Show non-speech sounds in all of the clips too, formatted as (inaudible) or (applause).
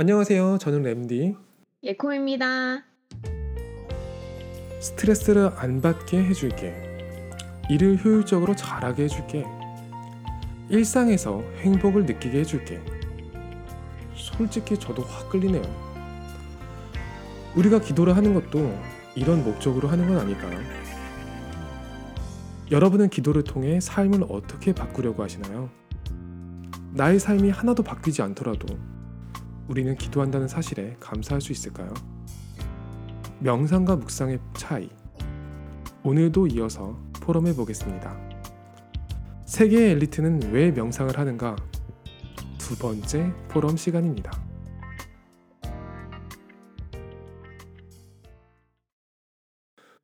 안녕하세요. 저는 램디. 예콤입니다. 스트레스를 안 받게 해줄게. 일을 효율적으로 잘하게 해줄게. 일상에서 행복을 느끼게 해줄게. 솔직히 저도 확 끌리네요. 우리가 기도를 하는 것도 이런 목적으로 하는 건 아닐까요? 여러분은 기도를 통해 삶을 어떻게 바꾸려고 하시나요? 나의 삶이 하나도 바뀌지 않더라도 우리는 기도한다는 사실에 감사할 수 있을까요? 명상과 묵상의 차이. 오늘도 이어서 포럼해 보겠습니다. 세계의 엘리트는 왜 명상을 하는가? 두 번째 포럼 시간입니다.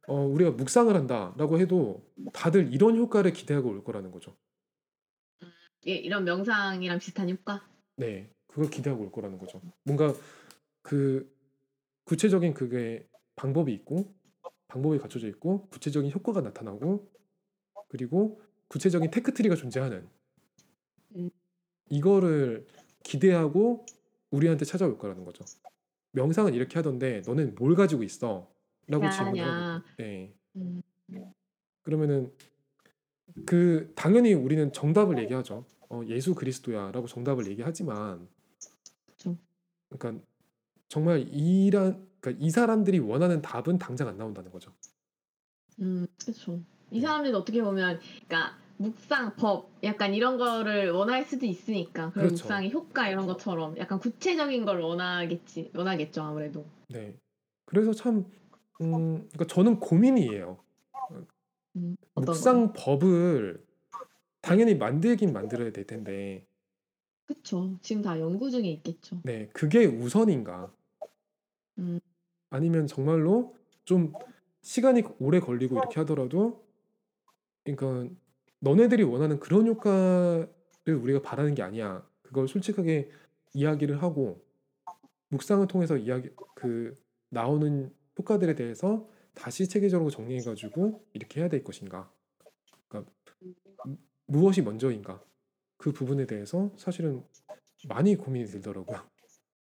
어, 우리가 묵상을 한다라고 해도 다들 이런 효과를 기대하고 올 거라는 거죠. 예, 이런 명상이랑 비슷한 효과. 네, 그걸 기대하고 올 거라는 거죠. 뭔가 그 구체적인 그게 방법이 있고 방법이 갖춰져 있고 구체적인 효과가 나타나고 그리고 구체적인 테크트리가 존재하는 음. 이거를 기대하고 우리한테 찾아올 거라는 거죠. 명상은 이렇게 하던데 너는 뭘 가지고 있어? 라고 질문을 네. 음, 그러면은 그 당연히 우리는 정답을 얘기하죠. 어, 예수 그리스도야라고 정답을 얘기하지만 그러니까 정말 이란 그러니까 이 사람들이 원하는 답은 당장 안 나온다는 거죠. 음, 그렇죠. 이 네. 사람들도 어떻게 보면, 그러니까 묵상, 법, 약간 이런 거를 원할 수도 있으니까 그런 그렇죠. 묵상의 효과 이런 것처럼 약간 구체적인 걸 원하겠지, 원하겠죠 아무래도. 네. 그래서 참 음, 그러니까 저는 고민이에요. 음? 묵상 법을 당연히 만들긴 만들어야 될 텐데, 그쵸. 지금 다 연구 중에 있겠죠. 네, 그게 우선인가? 음. 아니면 정말로 좀 시간이 오래 걸리고 이렇게 하더라도, 그러니까 너네들이 원하는 그런 효과를 우리가 바라는 게 아니야. 그걸 솔직하게 이야기를 하고 묵상을 통해서 이야기 그 나오는 효과들에 대해서 다시 체계적으로 정리해가지고 이렇게 해야 될 것인가? 그러니까 무- 무엇이 먼저인가? 그 부분에 대해서 사실은 많이 고민이 들더라고요.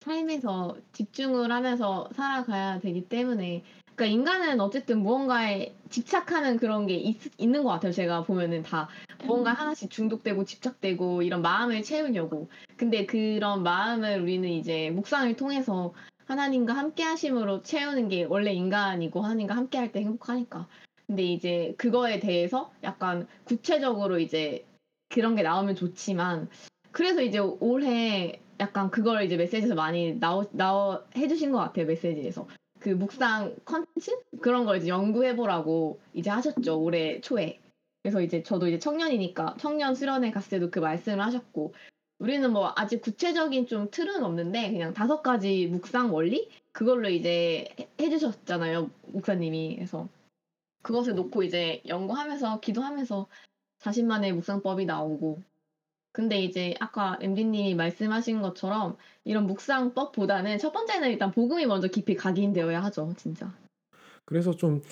삶에서 집중을 하면서 살아가야 되기 때문에 그러니까 인간은 어쨌든 무언가에 집착하는 그런 게 있, 있는 것 같아요. 제가 보면은 다 무언가 하나씩 중독되고 집착되고 이런 마음을 채우려고. 근데 그런 마음을 우리는 이제 묵상을 통해서 하나님과 함께 하심으로 채우는 게 원래 인간이고 하나님과 함께 할 때 행복하니까. 근데 이제 그거에 대해서 약간 구체적으로 이제 그런 게 나오면 좋지만 그래서 이제 올해 약간 그걸 이제 메시지에서 많이 나오, 나오 해주신 것 같아요 메시지에서. 그 묵상 컨텐츠? 그런 걸 이제 연구해보라고 이제 하셨죠 올해 초에. 그래서 이제 저도 이제 청년이니까 청년 수련회 갔을 때도 그 말씀을 하셨고 우리는 뭐 아직 구체적인 좀 틀은 없는데 그냥 다섯 가지 묵상 원리? 그걸로 이제 해- 해주셨잖아요 목사님이. 그래서 그것을 놓고 이제 연구하면서 기도하면서 자신만의 묵상법이 나오고 근데 이제 아까 MD님이 말씀하신 것처럼 이런 묵상법보다는 첫 번째는 일단 복음이 먼저 깊이 각인되어야 하죠, 진짜. 그래서 좀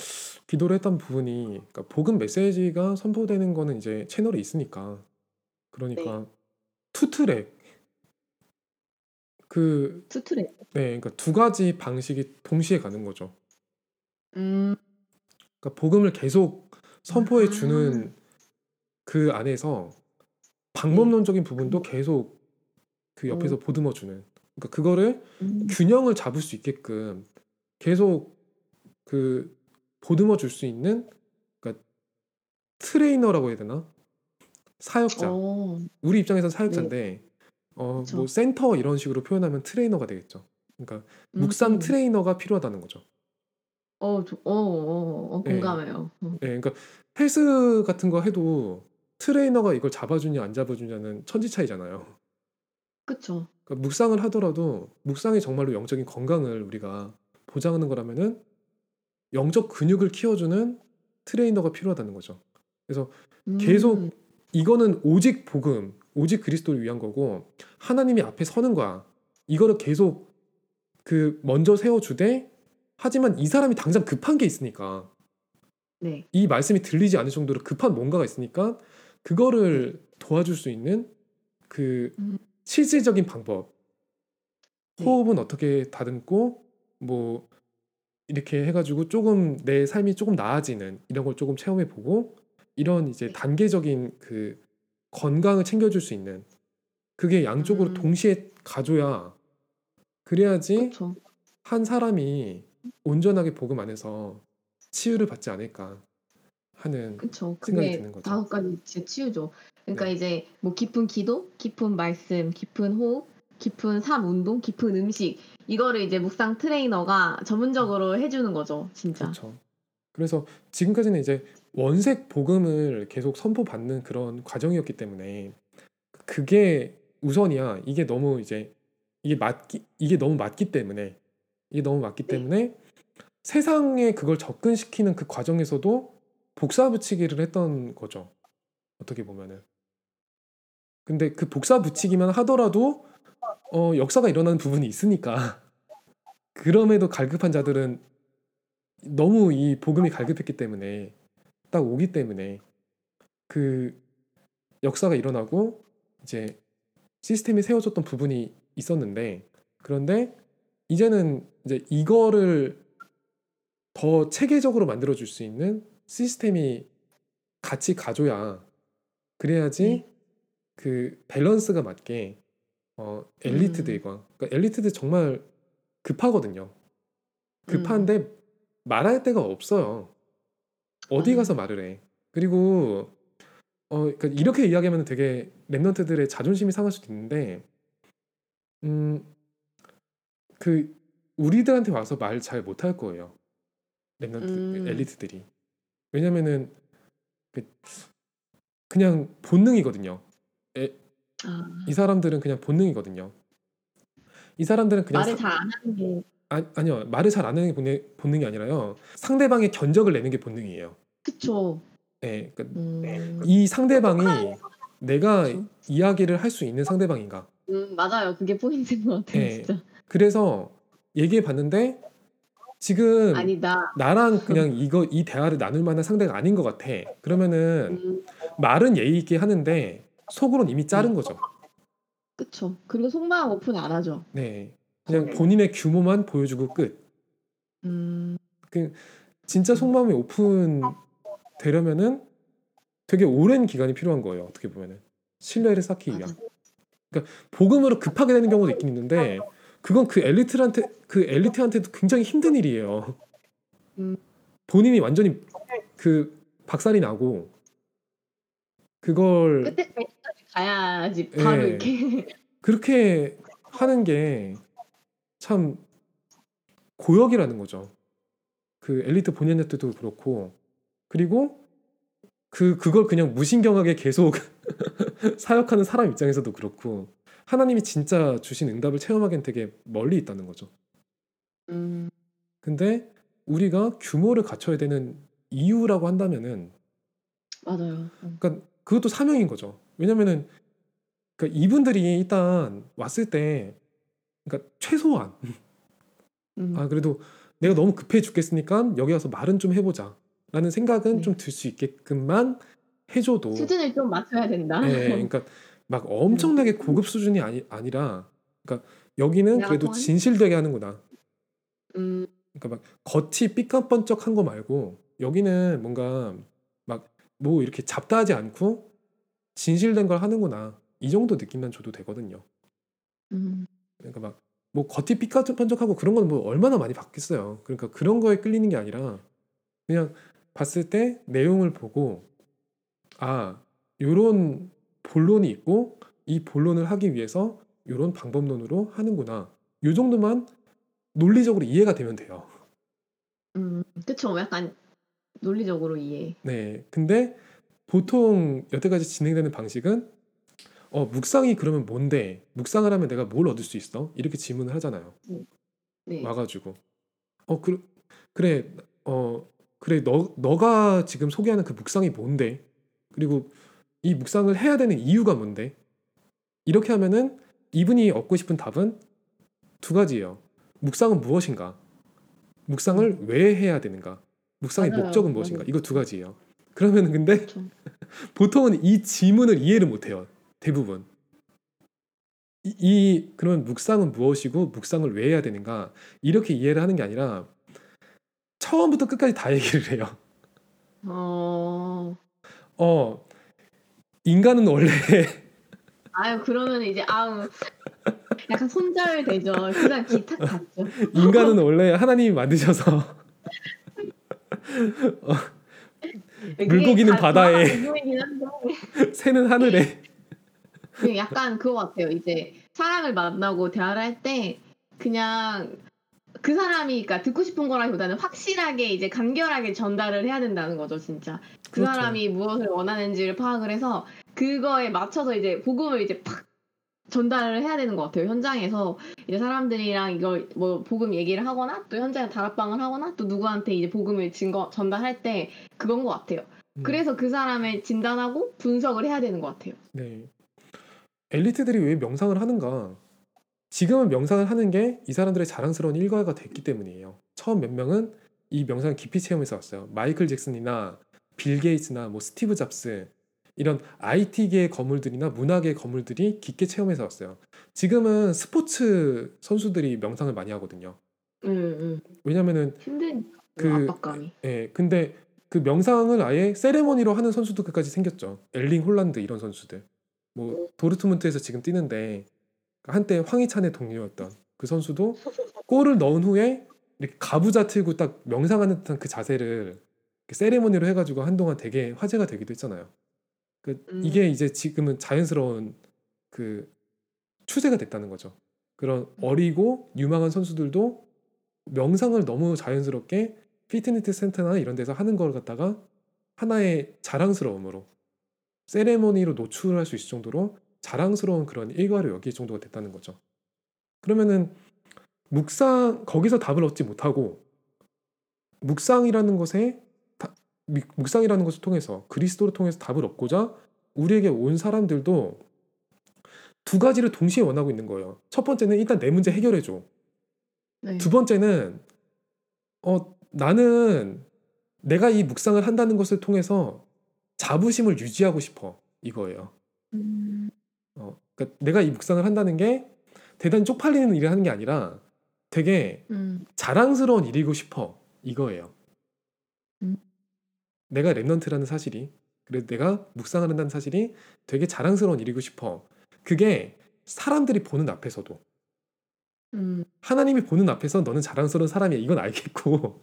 기도를 했던 부분이 그러니까 복음 메시지가 선포되는 거는 이제 채널에 있으니까 그러니까 투트랙 그 투트랙. 네, 그러니까 두 가지 방식이 동시에 가는 거죠. 음, 그러니까 복음을 계속 선포해 아. 주는 그 안에서 방법론적인 부분도 계속 그 옆에서 보듬어 주는. 그러니까 그거를 음, 균형을 잡을 수 있게끔 계속 그 보듬어 줄 수 있는 그러니까 트레이너라고 해야 되나? 사역자. 어, 우리 입장에서는 사역자인데 어, 그쵸. 뭐 센터 이런 식으로 표현하면 트레이너가 되겠죠. 그러니까 묵상 음, 트레이너가 필요하다는 거죠. 어, 저- 어, 어, 어, 네. 공감해요. 어. 예, 그러니까 헬스 같은 거 해도 트레이너가 이걸 잡아주냐 안 잡아주냐는 천지 차이잖아요. 그쵸. 그러니까 묵상을 하더라도 묵상이 정말로 영적인 건강을 우리가 보장하는 거라면은 영적 근육을 키워주는 트레이너가 필요하다는 거죠. 그래서 음, 계속 이거는 오직 복음, 오직 그리스도를 위한 거고 하나님이 앞에 서는 거야. 이거를 계속 그 먼저 세워주되 하지만 이 사람이 당장 급한 게 있으니까 네. 이 말씀이 들리지 않을 정도로 급한 뭔가가 있으니까 그거를 도와줄 수 있는 그 음. 실질적인 방법 네. 호흡은 어떻게 다듬고 뭐 이렇게 해가지고 조금 내 삶이 조금 나아지는 이런 걸 조금 체험해 보고 이런 이제 네. 단계적인 그 건강을 챙겨줄 수 있는 그게 양쪽으로 음. 동시에 가줘야 그래야지 그쵸. 한 사람이 온전하게 복음 안에서 치유를 받지 않을까 하는 그쵸. 생각이 드는 거죠. 다섯 가지 진짜 치유죠. 그러니까 네. 이제 뭐 깊은 기도, 깊은 말씀, 깊은 호흡, 깊은 삶 운동, 깊은 음식 이거를 이제 묵상 트레이너가 전문적으로 해주는 거죠, 진짜. 그렇죠. 그래서 지금까지는 이제 원색 복음을 계속 선포받는 그런 과정이었기 때문에 그게 우선이야. 이게 너무 이제 이게 맞기 이게 너무 맞기 때문에 이게 너무 맞기 네. 때문에 세상에 그걸 접근시키는 그 과정에서도 복사 붙이기를 했던 거죠. 어떻게 보면은. 근데 그 복사 붙이기만 하더라도 어, 역사가 일어나는 부분이 있으니까 (laughs) 그럼에도 갈급한 자들은 너무 이 복음이 갈급했기 때문에 딱 오기 때문에 그 역사가 일어나고 이제 시스템이 세워졌던 부분이 있었는데 그런데 이제는 이제 이거를 더 체계적으로 만들어 줄 수 있는 시스템이 같이 가줘야 그래야지 네. 그 밸런스가 맞게 어 음. 엘리트들과 그러니까 엘리트들 정말 급하거든요. 급한데 음. 말할 데가 없어요. 어디 맞아요. 가서 말을 해. 그리고 어 그러니까 이렇게 이야기하면 되게 랩런트들의 자존심이 상할 수도 있는데 음그 우리들한테 와서 말 잘 못할 거예요. 랩런트 음. 엘리트들이. 왜냐면은 그 그냥 본능이거든요. 에, 아, 이 사람들은 그냥 본능이거든요. 이 사람들은 그냥 말을 사- 잘안 하는 게 아, 아니요 말을 잘 안 하는 게 본능, 본능 이 아니라요 상대방의 견적을 내는 게 본능이에요. 그쵸. 네, 그러니까 음. 이 상대방이 내가 그쵸. 이야기를 할 수 있는 상대방인가. 음, 맞아요. 그게 포인트인 것 같아요, 네, 진짜. 그래서 얘기해 봤는데 지금 아니다. 나랑 그냥 이거 이 대화를 나눌 만한 상대가 아닌 것 같아. 그러면은 음, 말은 예의 있게 하는데 속으로는 이미 자른 네. 거죠. 그쵸. 그리고 속마음 오픈 안 하죠. 네, 그냥 본인의 규모만 보여주고 끝. 음, 그 진짜 속마음이 오픈 되려면은 되게 오랜 기간이 필요한 거예요. 어떻게 보면은 신뢰를 쌓기 위한. 맞아. 그러니까 복음으로 급하게 되는 경우도 있긴 있는데 그건 그 엘리트한테 그 엘리트한테도 굉장히 힘든 일이에요. 음. 본인이 완전히 그 박살이 나고 그걸 끝에까지 가야지 바로 예. 이렇게. 그렇게 하는 게 참 고역이라는 거죠. 그 엘리트 본인한테도 그렇고 그리고 그 그걸 그냥 무신경하게 계속 (laughs) 사역하는 사람 입장에서도 그렇고 하나님이 진짜 주신 응답을 체험하기엔 되게 멀리 있다는 거죠. 음, 근데 우리가 규모를 갖춰야 되는 이유라고 한다면은 맞아요. 음. 그러니까 그것도 사명인 거죠. 왜냐면은 그러니까 이분들이 일단 왔을 때 그러니까 최소한 음, 아 그래도 내가 너무 급해 죽겠으니까 여기 와서 말은 좀 해보자 라는 생각은 네. 좀들 수 있게끔만 해줘도 수준을 좀 맞춰야 된다. 예, 그러니까 막 엄청나게 고급 수준이 아니, 아니라 그러니까 여기는 그래도? 진실되게 하는구나. 음, 그러니까 막 겉이 삐까뻔쩍한 거 말고 여기는 뭔가 막 뭐 이렇게 잡다하지 않고 진실된 걸 하는구나. 이 정도 느낌만 줘도 되거든요. 음, 그러니까 막 뭐 겉이 삐까뻔쩍하고 그런 건 뭐 얼마나 많이 봤겠어요. 그러니까 그런 거에 끌리는 게 아니라 그냥 봤을 때 내용을 보고 아 요런 본론이 있고 이 본론을 하기 위해서 요런 방법론으로 하는구나. 요 정도만 논리적으로 이해가 되면 돼요. 음, 그쵸. 약간 논리적으로 이해. 네. 근데 보통 여태까지 진행되는 방식은 어 묵상이 그러면 뭔데? 묵상을 하면 내가 뭘 얻을 수 있어? 이렇게 질문을 하잖아요. 네. 와가지고 어 그, 그래 어 그래 너 너가 지금 소개하는 그 묵상이 뭔데 그리고 이 묵상을 해야 되는 이유가 뭔데 이렇게 하면은 이분이 얻고 싶은 답은 두 가지예요 묵상은 무엇인가 묵상을 왜 해야 되는가 묵상의 맞아요. 목적은 무엇인가. 이거 두 가지예요 그러면은 근데. (laughs) 보통은 이 질문을 이해를 못해요 대부분 이, 이 그러면 묵상은 무엇이고 묵상을 왜 해야 되는가 이렇게 이해를 하는 게 아니라 처음부터 끝까지 다 얘기를 해요. 어. 어 인간은 원래 (laughs) 아유 그러면 이제 아우 약간 손절 되죠. 그냥 기탁 같죠. 인간은 원래 하나님이 만드셔서 (laughs) 어, 물고기는 바다에 (laughs) 새는 하늘에 그 약간 그거 같아요. 이제 사람을 만나고 대화를 할 때 그냥 그 사람이 그러니까 듣고 싶은 거라기보다는 확실하게 이제 간결하게 전달을 해야 된다는 거죠, 진짜. 그 그렇죠. 사람이 무엇을 원하는지를 파악을 해서 그거에 맞춰서 이제 복음을 이제 팍 전달을 해야 되는 것 같아요. 현장에서 이제 사람들이랑 이걸 뭐 복음 얘기를 하거나 또 현장에 다락방을 하거나 또 누구한테 이제 복음을 증거 전달할 때 그건 것 같아요. 음, 그래서 그 사람을 진단하고 분석을 해야 되는 것 같아요. 네. 엘리트들이 왜 명상을 하는가? 지금은 명상을 하는 게 이 사람들의 자랑스러운 일과가 됐기 때문이에요. 처음 몇 명은 이 명상을 깊이 체험해서 왔어요. 마이클 잭슨이나 빌 게이츠나 뭐 스티브 잡스 이런 IT계의 거물들이나 문화계의 거물들이 깊게 체험해서 왔어요. 지금은 스포츠 선수들이 명상을 많이 하거든요. 응, 응. 왜냐면은 힘든 그- 압박감이. 예, 근데 그 명상을 아예 세레머니로 하는 선수들까지 생겼죠. 엘링 홀란드 이런 선수들. 뭐 도르트문트에서 지금 뛰는데 한때 황희찬의 동료였던 그 선수도 골을 넣은 후에 이렇게 가부좌 틀고 딱 명상하는 듯한 그 자세를 이렇게 세레머니로 해가지고 한동안 되게 화제가 되기도 했잖아요. 그 음. 이게 이제 지금은 자연스러운 그 추세가 됐다는 거죠. 그런 어리고 유망한 선수들도 명상을 너무 자연스럽게 피트니스 센터나 이런 데서 하는 걸 갖다가 하나의 자랑스러움으로 세레모니로 노출할 수 있을 정도로 자랑스러운 그런 일과를 여길 정도가 됐다는 거죠. 그러면은 묵상 거기서 답을 얻지 못하고 묵상이라는 것에 묵상이라는 것을 통해서 그리스도를 통해서 답을 얻고자 우리에게 온 사람들도 두 가지를 동시에 원하고 있는 거예요. 첫 번째는 일단 내 문제 해결해 줘. 네. 두 번째는 어 나는 내가 이 묵상을 한다는 것을 통해서 자부심을 유지하고 싶어 이거예요. 음, 어, 그러니까 내가 이 묵상을 한다는 게 대단히 쪽팔리는 일을 하는 게 아니라 되게 음, 자랑스러운 일이고 싶어 이거예요. 음. 내가 remnant라는 사실이 그래서 내가 묵상을 한다는 사실이 되게 자랑스러운 일이고 싶어. 그게 사람들이 보는 앞에서도 음. 하나님이 보는 앞에서 너는 자랑스러운 사람이야 이건 알겠고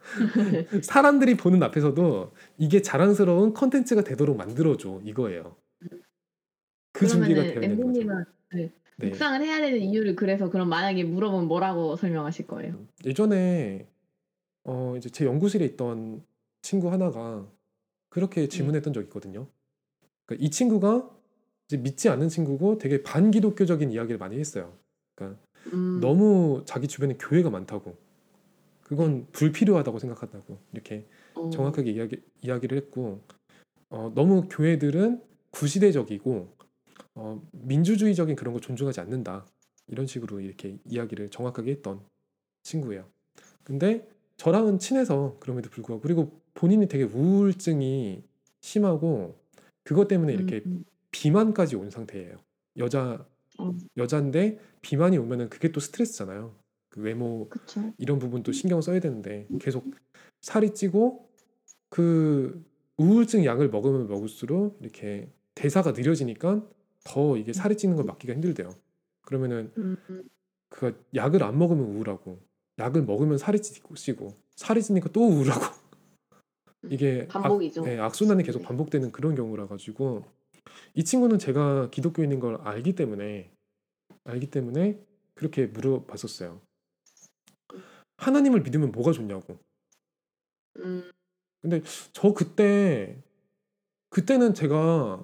(laughs) 사람들이 보는 앞에서도 이게 자랑스러운 컨텐츠가 되도록 만들어줘 이거예요. 그 준비가 그러면은 있는 거죠. 엠비님은 네. 묵상을 해야 되는 이유를 그래서 그럼 만약에 물어보면 뭐라고 설명하실 거예요? 예전에 어 이제 제 연구실에 있던 친구 하나가 그렇게 질문했던 적이 있거든요. 그러니까 이 친구가 이제 믿지 않는 친구고 되게 반기독교적인 이야기를 많이 했어요. 그러니까 음, 너무 자기 주변에 교회가 많다고 그건 불필요하다고 생각한다고 이렇게 어, 정확하게 이야기, 이야기를 했고 어, 너무 교회들은 구시대적이고 어, 민주주의적인 그런 거 존중하지 않는다 이런 식으로 이렇게 이야기를 정확하게 했던 친구예요. 근데 저랑은 친해서 그럼에도 불구하고 그리고 본인이 되게 우울증이 심하고 그것 때문에 이렇게 음, 비만까지 온 상태예요. 여자 어, 여자인데 비만이 오면은 그게 또 스트레스잖아요. 그 외모 그쵸. 이런 부분도 신경 써야 되는데 계속 살이 찌고 그 우울증 약을 먹으면 먹을수록 이렇게 대사가 느려지니까 더 이게 살이 찌는 걸 막기가 힘들대요. 그러면은 음, 음, 그 약을 안 먹으면 우울하고 약을 먹으면 살이 찌고 살이 찌니까 또 우울하고 이게 반복이죠. 악, 네, 악순환이 계속 네. 반복되는 그런 경우라 가지고 이 친구는 제가 기독교인인 걸 알기 때문에 알기 때문에 그렇게 물어봤었어요. 하나님을 믿으면 뭐가 좋냐고. 음, 저 그때 그때는 제가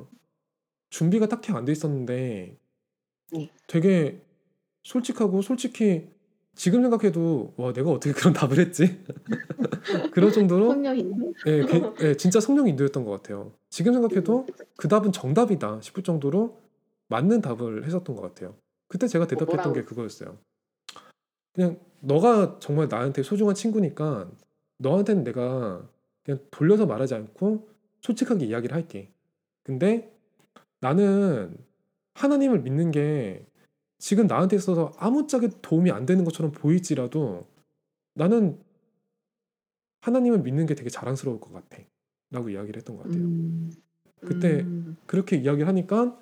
준비가 딱히 안 돼 있었는데 네. 되게 솔직하고 솔직히 지금 생각해도 와 내가 어떻게 그런 답을 했지 (laughs) 그럴 정도로 성령인데? 예, 그- 예, 진짜 성령 인도였던 것 같아요. 지금 생각해도 그 답은 정답이다 싶을 정도로 맞는 답을 했었던 것 같아요. 그때 제가 대답했던 뭐라고? 게 그거였어요. 그냥 너가 정말 나한테 소중한 친구니까 너한테는 내가 그냥 돌려서 말하지 않고 솔직하게 이야기를 할게. 근데 나는 하나님을 믿는 게 지금 나한테 있어서 아무짝에 도움이 안 되는 것처럼 보일지라도 나는 하나님을 믿는 게 되게 자랑스러울 것 같아. 라고 이야기를 했던 것 같아요. 음. 그때 음. 그렇게 이야기를 하니까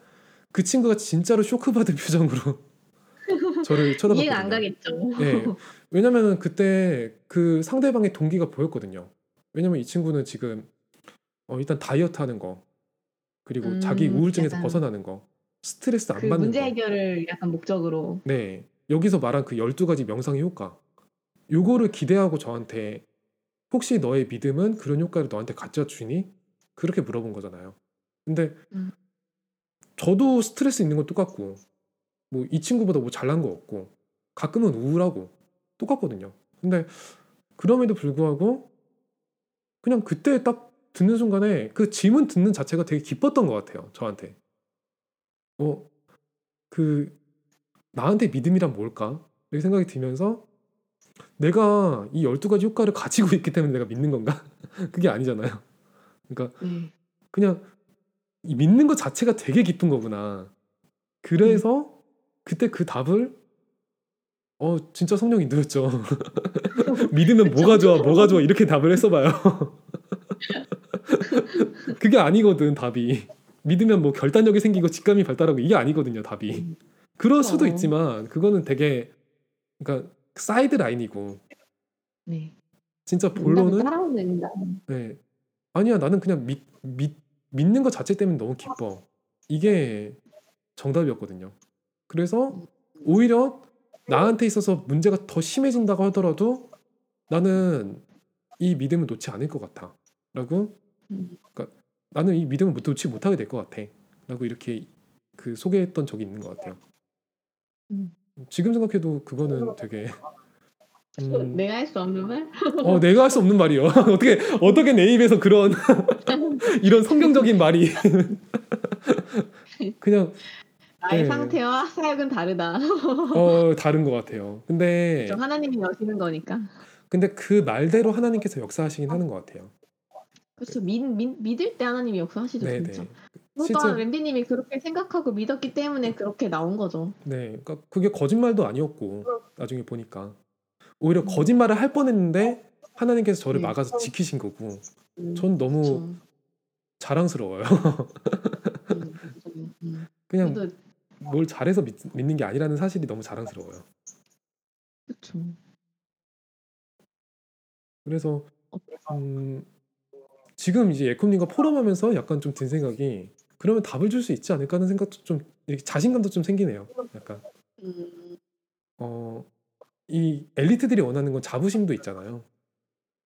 그 친구가 진짜로 쇼크받은 (laughs) 표정으로 저를 쳐다봤거든요. 이해가 안 가겠죠. 네. 왜냐면은 그때 그 상대방의 동기가 보였거든요. 왜냐면 이 친구는 지금 어, 일단 다이어트 하는 거 그리고 음, 자기 우울증에서 약간 벗어나는 거 스트레스 안 그 받는 문제 거 해결을 약간 목적으로. 네. 여기서 말한 그 12가지 명상의 효과. 요거를 기대하고 저한테 혹시 너의 믿음은 그런 효과를 너한테 가져 주니? 그렇게 물어본 거잖아요. 근데 음. 저도 스트레스 있는 건 똑같고 뭐 이 친구보다 뭐 잘난 거 없고 가끔은 우울하고 똑같거든요. 근데 그럼에도 불구하고 그냥 그때 딱 듣는 순간에 그 질문 듣는 자체가 되게 기뻤던 것 같아요. 저한테. 어, 그 나한테 믿음이란 뭘까? 이렇게 생각이 들면서 내가 이 12가지 효과를 가지고 (laughs) 있기 때문에 내가 믿는 건가? (laughs) 그게 아니잖아요. 그러니까 네. 그냥 이 믿는 것 자체가 되게 기쁜 거구나. 그래서 그때 그 답을 어 진짜 성령이 누렸죠. (laughs) 믿으면 뭐가 좋아, 뭐가 좋아 이렇게 답을 했어봐요. 그게 아니거든 답이. 믿으면 뭐 결단력이 생기고 직감이 발달하고 이게 아니거든요 답이. 그럴 수도 어. 있지만 그거는 되게 그러니까 사이드 라인이고 네. 진짜 본론은 따라오는. 네 아니야 나는 그냥 믿, 믿 믿는 것 자체 때문에 너무 기뻐 이게 정답이었거든요. 그래서 오히려 나한테 있어서 문제가 더 심해진다고 하더라도 나는 이 믿음을 놓지 않을 것 같아 라고 음. 그러니까 나는 이 믿음을 놓지 못하게 될 것 같아라고 이렇게 그 소개했던 적이 있는 것 같아요. 음. 지금 생각해도 그거는 되게 음, 내가 할 수 없는 말? 어 내가 할 수 없는 말이요. (laughs) 어떻게 어떻게 내 입에서 그런 (laughs) 이런 성경적인 말이 (laughs) 그냥 나의 네. 상태와 사역은 다르다. 어 다른 것 같아요. 근데 저 하나님이 여시는 거니까. 근데 그 말대로 하나님께서 역사하시긴 하는 것 같아요. 그렇죠. 믿, 믿, 믿을 때 하나님이 역사하시죠, 네네. 진짜. 실제 또한 램비님이 그렇게 생각하고 믿었기 때문에 그렇게 나온 거죠. 네, 그러니까 그게 거짓말도 아니었고 나중에 보니까 오히려 음. 거짓말을 할 뻔했는데 하나님께서 저를 네. 막아서 지키신 거고 음, 전 너무 그쵸. 자랑스러워요. 음, 음, 음. 그냥 그래도 뭘 잘해서 믿, 믿는 게 아니라는 사실이 너무 자랑스러워요. 그쵸. 그래서 어, 음, 지금 이제 예콤님과 포럼하면서 약간 좀 든 생각이 그러면 답을 줄 수 있지 않을까 하는 생각도 좀 자신감도 좀 생기네요. 약간 음, 어, 이 엘리트들이 원하는 건 자부심도 있잖아요.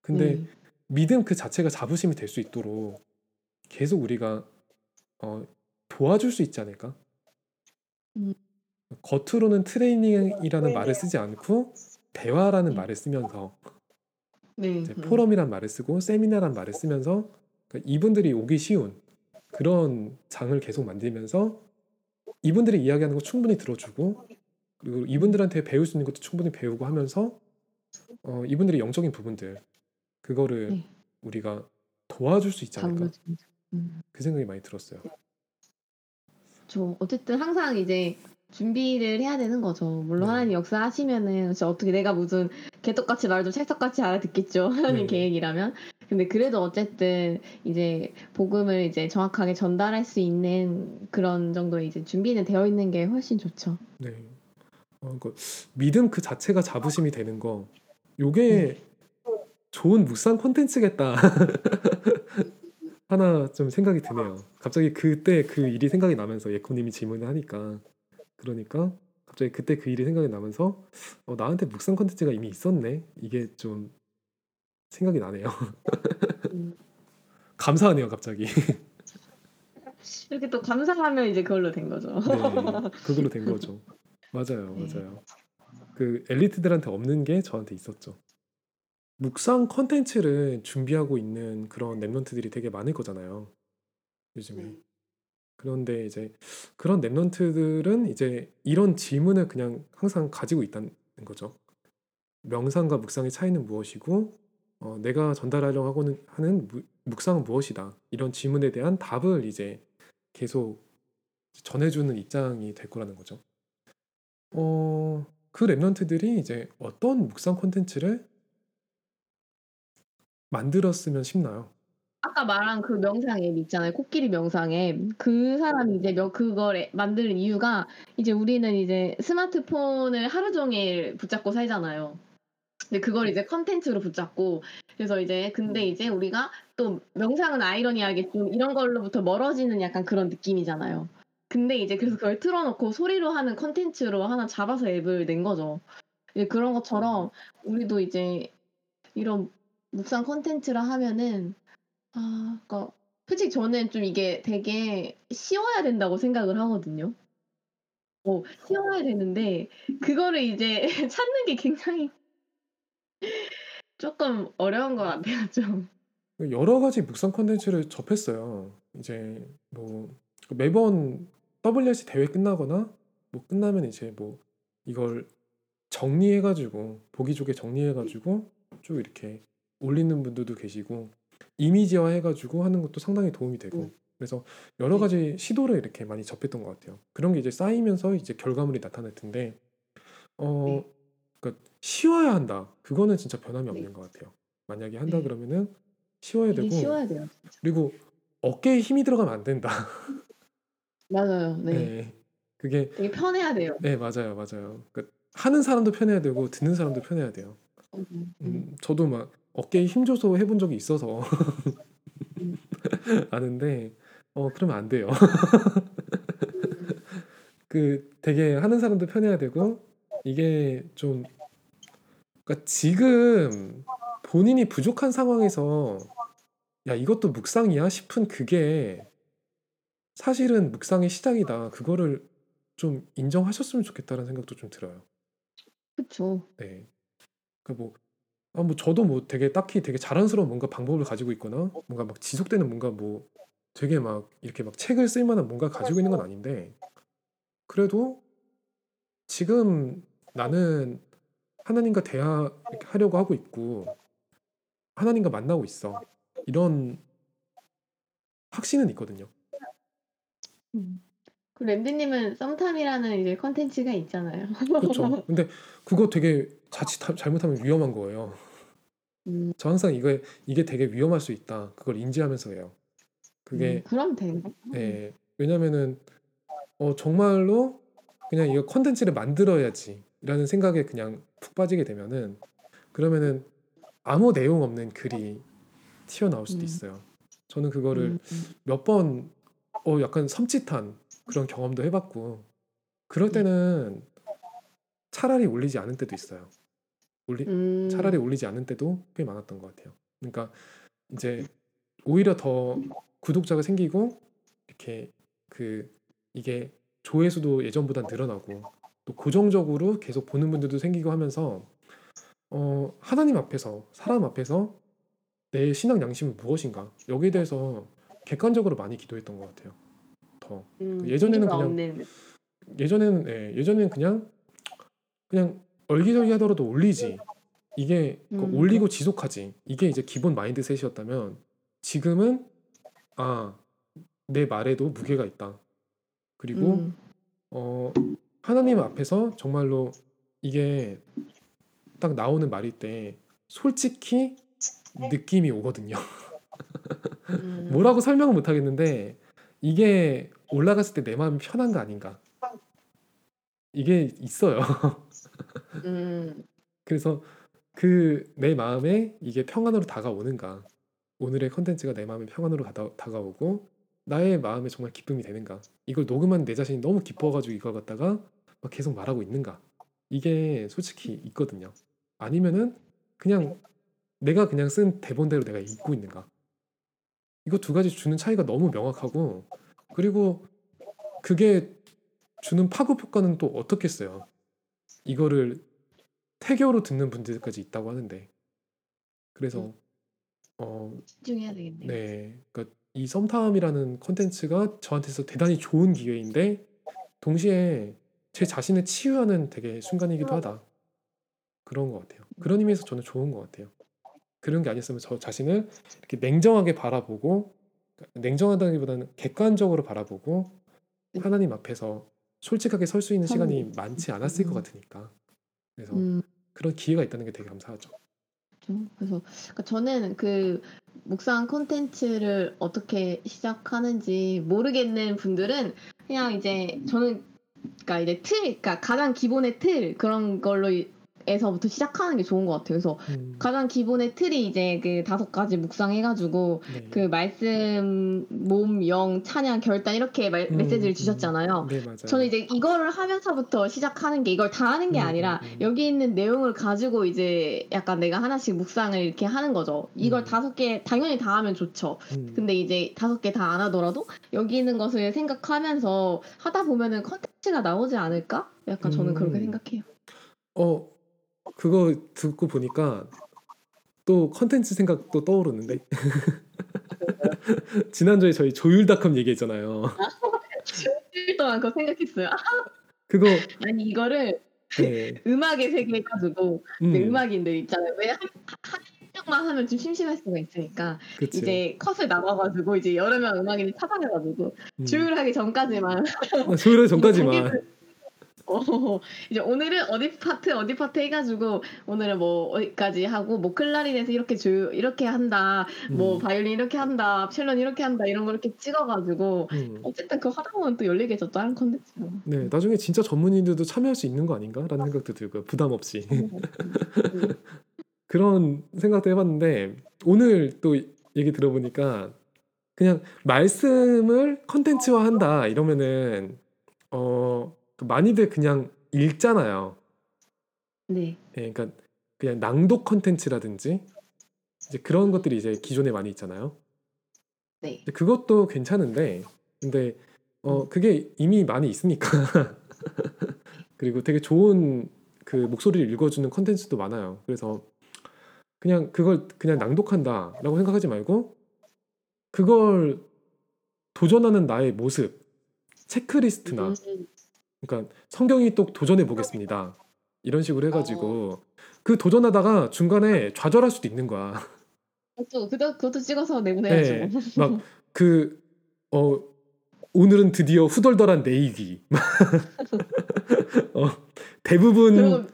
근데 네. 믿음 그 자체가 자부심이 될 수 있도록 계속 우리가 어, 도와줄 수 있지 않을까? 음. 겉으로는 트레이닝이라는 말을 쓰지 않고 대화라는 네. 말을 쓰면서 네. 음. 포럼이란 말을 쓰고 세미나란 말을 쓰면서 그러니까 이분들이 오기 쉬운 그런 장을 계속 만들면서 이분들이 이야기하는 거 충분히 들어주고 그리고 이분들한테 배울 수 있는 것도 충분히 배우고 하면서 어, 이분들의 영적인 부분들 그거를 네. 우리가 도와줄 수 있지 않을까. 음. 그 생각이 많이 들었어요. 저 어쨌든 항상 이제 준비를 해야 되는 거죠. 물론 네. 하나님 역사하시면은 어떻게 내가 무슨 개떡같이 말도 찰떡같이 알아듣겠죠. 하나님 네. 계획이라면. 근데 그래도 어쨌든 이제 복음을 이제 정확하게 전달할 수 있는 그런 정도의 이제 준비는 되어 있는 게 훨씬 좋죠. 네. 어, 그 믿음 그 자체가 자부심이 되는 거 요게 좋은 묵상 콘텐츠겠다. (laughs) 하나 좀 생각이 드네요. 갑자기 그때 그 일이 생각이 나면서 예코님이 질문을 하니까 그러니까 갑자기 그때 그 일이 생각이 나면서 어, 나한테 묵상 콘텐츠가 이미 있었네. 이게 좀 생각이 나네요. 음. (laughs) 감사하네요, 갑자기. (laughs) 이렇게 또 감사하면 이제 그걸로 된 거죠. 네, 그걸로 된 거죠. 맞아요, 네. 맞아요. 그 엘리트들한테 없는 게 저한테 있었죠. 묵상 컨텐츠를 준비하고 있는 그런 랩런트들이 되게 많을 거잖아요. 요즘에. 음. 그런데 이제 그런 랩런트들은 이제 이런 질문을 그냥 항상 가지고 있다는 거죠. 명상과 묵상의 차이는 무엇이고 어, 내가 전달하려고 하고는 하는 무- 묵상은 무엇이다. 이런 질문에 대한 답을 이제 계속 전해주는 입장이 될 거라는 거죠. 어, 그 랩런트들이 이제 어떤 묵상 콘텐츠를 만들었으면 싶나요? 아까 말한 그 명상 앱 있잖아요. 코끼리 명상 앱. 그 사람이 이제 몇 그걸 애- 만드는 이유가 이제 우리는 이제 스마트폰을 하루 종일 붙잡고 살잖아요. 근데 그걸 이제 컨텐츠로 붙잡고 그래서 이제 근데 이제 우리가 또 명상은 아이러니하게 좀 이런 걸로부터 멀어지는 약간 그런 느낌이잖아요. 근데 이제 그래서 그걸 틀어놓고 소리로 하는 컨텐츠로 하나 잡아서 앱을 낸 거죠. 이제 그런 것처럼 우리도 이제 이런 묵상 컨텐츠라 하면은 아, 그러니까 솔직히 저는 좀 이게 되게 쉬워야 된다고 생각을 하거든요. 어, 쉬워야 되는데 그거를 이제 (laughs) 찾는 게 굉장히 조금 어려운 것 같아요, 좀. 여러 가지 묵상 콘텐츠를 접했어요. 이제 뭐 매번 WRC 대회 끝나거나 뭐 끝나면 이제 뭐 이걸 정리해가지고 보기 좋게 정리해가지고 쭉 이렇게 올리는 분들도 계시고 이미지화 해가지고 하는 것도 상당히 도움이 되고 음. 그래서 여러 네. 가지 시도를 이렇게 많이 접했던 것 같아요. 그런 게 이제 쌓이면서 이제 결과물이 나타날 텐데 어 네. 그러니까 쉬워야 한다. 그거는 진짜 변함이 네. 없는 것 같아요. 만약에 한다 네. 그러면은 쉬워야 되고 쉬워야 돼요. 그리고 어깨에 힘이 들어가면 안 된다. (laughs) 맞아요. 네. 네. 그게 되게 편해야 돼요. 네 맞아요 맞아요. 그러니까 하는 사람도 편해야 되고 듣는 사람도 편해야 돼요. 음, 음. 음, 저도 막 어깨에 힘 줘서 해본 적이 있어서 음. (laughs) 아는데 어 그러면 안 돼요. (laughs) 그 되게 하는 사람도 편해야 되고 이게 좀 그러니까 지금 본인이 부족한 상황에서 야 이것도 묵상이야 싶은 그게 사실은 묵상의 시작이다. 그거를 좀 인정하셨으면 좋겠다는 생각도 좀 들어요. 그쵸. 네. 그러니까 뭐, 아, 뭐 저도 뭐 되게 딱히 되게 자랑스러운 뭔가 방법을 가지고 있거나 뭔가 막 지속되는 뭔가 뭐 되게 막 이렇게 막 책을 쓸 만한 뭔가 가지고 있는 건 아닌데 그래도 지금 나는 하나님과 대화하려고 하고 있고 하나님과 만나고 있어. 이런 확신은 있거든요. 음. 그 램디님은 썸탐이라는 이제 컨텐츠가 있잖아요. 그렇죠. 근데 그거 되게 자칫 타- 잘못하면 위험한 거예요. 음, 저 항상 이거 이게 되게 위험할 수 있다. 그걸 인지하면서 해요. 그게 음, 그럼 되는 거. 네, 왜냐면은 어, 정말로 그냥 이거 컨텐츠를 만들어야지라는 생각에 그냥 푹 빠지게 되면은 그러면은 아무 내용 없는 글이 튀어나올 수도 음. 있어요. 저는 그거를 음, 음. 몇번 어, 약간 섬찟한 그런 경험도 해봤고 그럴 음. 때는 차라리 올리지 않은 때도 있어요. 올리, 음, 차라리 올리지 않은 때도 꽤 많았던 것 같아요. 그러니까 이제 오히려 더 구독자가 생기고 이렇게 그 이게 조회수도 예전보다 늘어나고 또 고정적으로 계속 보는 분들도 생기고 하면서 어 하나님 앞에서 사람 앞에서 내 신앙 양심은 무엇인가 여기에 대해서 객관적으로 많이 기도했던 것 같아요. 더 음, 예전에는 그냥 없는. 예전에는 예, 예전에는 그냥 그냥 얼기설기 하더라도 올리지. 이게 그 음. 올리고 지속하지. 이게 이제 기본 마인드셋이었다면 지금은 아 내 말에도 무게가 있다. 그리고 음, 어 하나님 앞에서 정말로 이게 딱 나오는 말일 때 솔직히 느낌이 오거든요. 음, 뭐라고 설명은 못 하겠는데 이게 올라갔을 때 내 마음이 편한 거 아닌가. 이게 있어요 (laughs) 음, 그래서 그 내 마음에 이게 평안으로 다가오는가. 오늘의 컨텐츠가 내 마음에 평안으로 가다, 다가 오고 나의 마음에 정말 기쁨이 되는가. 이걸 녹음한 내 자신이 너무 기뻐가지고 이걸 갖다가 막 계속 말하고 있는가. 이게 솔직히 있거든요. 아니면은 그냥 내가 그냥 쓴 대본대로 내가 읽고 있는가. 이거 두 가지 주는 차이가 너무 명확하고 그리고 그게 주는 파급 효과는 또 어떻겠어요 이거를 태교로 듣는 분들까지 있다고 하는데 그래서 어 집중해야 되겠네요. 네, 그러니까 이 썸탐이라는 콘텐츠가 저한테서 대단히 좋은 기회인데 동시에 제 자신을 치유하는 되게 순간이기도 하다 그런 것 같아요. 그런 의미에서 저는 좋은 것 같아요. 그런 게 아니었으면 저 자신을 이렇게 냉정하게 바라보고 냉정하다기보다는 객관적으로 바라보고 하나님 앞에서 솔직하게 설 수 있는 시간이 음. 많지 않았을 것 음. 같으니까. 그래서 음. 그런 기회가 있다는 게 되게 감사하죠. 그렇죠. 그래서 그러니까 저는 그 묵상 콘텐츠를 어떻게 시작하는지 모르겠는 분들은 그냥 이제 저는 그러니까 이제 틀, 그러니까 가장 기본의 틀 그런 걸로 에서부터 시작하는 게 좋은 것 같아요. 그래서 음. 가장 기본의 틀이 이제 그 다섯 가지 묵상해가지고 네. 그 말씀, 몸, 영, 찬양, 결단 이렇게 말- 음, 메시지를 음. 주셨잖아요. 네 맞아요. 저는 이제 이거를 하면서부터 시작하는 게 이걸 다 하는 게 음, 아니라 음, 음. 여기 있는 내용을 가지고 이제 약간 내가 하나씩 묵상을 이렇게 하는 거죠. 이걸 음. 다섯 개 당연히 다 하면 좋죠. 음. 근데 이제 다섯 개 다 안 하더라도 여기 있는 것을 생각하면서 하다 보면은 컨텐츠가 나오지 않을까? 약간 저는 그렇게 음. 생각해요. 어 그거 듣고 보니까 또 컨텐츠 생각도 떠오르는데 (laughs) 지난주에 저희 조율닷컴 얘기했잖아요. 일주일 동안 그거 생각했어요. 아, (laughs) 그거 아니 이거를 네. 음악의 세계 해가지고 음, 네, 음악인들 있잖아요. 왜 한, 한 명만 하면 좀 심심할 수가 있으니까 그치. 이제 컷을 나눠가지고 이제 여러 명 음악인을 찾아내가지고 음. 조율하기 전까지만 아, 조율하기 전까지만 (laughs) 거기를- 어, (laughs) 이제 오늘은 어디 파트 어디 파트 해가지고 오늘은 뭐 어디까지 하고 뭐 클라리넷에서 이렇게 조율 이렇게 한다 뭐 음, 바이올린 이렇게 한다 첼로는 이렇게 한다 이런 거 이렇게 찍어가지고 음. 어쨌든 하다 보면 또 열리겠죠 다른 컨텐츠가 네 나중에 진짜 전문인들도 참여할 수 있는 거 아닌가라는 생각도 들고 부담 없이. 음. (laughs) 그런 생각도 해봤는데 오늘 또 얘기 들어보니까 그냥 말씀을 컨텐츠화한다 이러면은 어 많이들 그냥 읽잖아요. 네 예, 그러니까 그냥 낭독 컨텐츠라든지 이제 그런 것들이 이제 기존에 많이 있잖아요. 네. 그것도 괜찮은데 근데 어 그게 이미 많이 있으니까 (laughs) 그리고 되게 좋은 그 목소리를 읽어주는 컨텐츠도 많아요. 그래서 그냥 그걸 그냥 낭독한다라고 생각하지 말고 그걸 도전하는 나의 모습 체크리스트나 음, 그러니까 성경이 또 도전해 보겠습니다. 이런 식으로 해가지고 그 도전하다가 중간에 좌절할 수도 있는 거야. 그것도 그것도, 그것도 찍어서 내보내야죠 네, 막그 어 오늘은 드디어 후덜덜한 내일기. (laughs) 어, 대부분 며,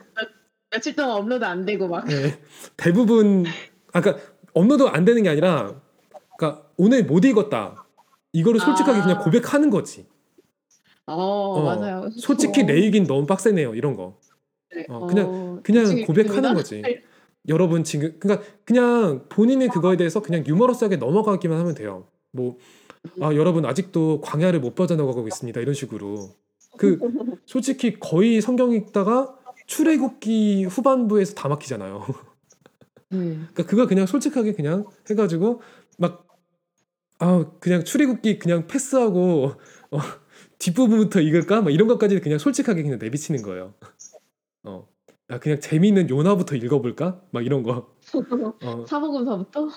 며칠 동안 업로드 안 되고 막 네, 대부분 아까 업로드 안 되는 게 아니라 그러니까 오늘 못 읽었다. 이거를 솔직하게 아. 그냥 고백하는 거지. 어, 어, 맞아요 솔직히 어, 레위긴 너무 빡세네요. 이런 거. 네, 어, 그냥- 어, 그냥 고백하는. 거지. 여러분 지금 그러니까 그냥 본인이 그거에 대해서 그냥 유머러스하게 넘어가기만 하면 돼요. 뭐 아, 여러분 아직도 광야를 못 빠져나가고 있습니다. 이런 식으로. 그 솔직히 거의 성경 읽다가 출애굽기 후반부에서 다 막히잖아요. 네. 그러니까 그거 그냥 솔직하게 그냥 해가지고 막 아 그냥 출애굽기 그냥 패스하고 어, 뒷부분부터 읽을까? 막 이런 것까지 그냥 솔직하게 그냥 내비치는 거예요. (laughs) 어, 아 그냥 재미있는 요나부터 읽어볼까? 막 이런 거. (laughs) 어, 사복음서부터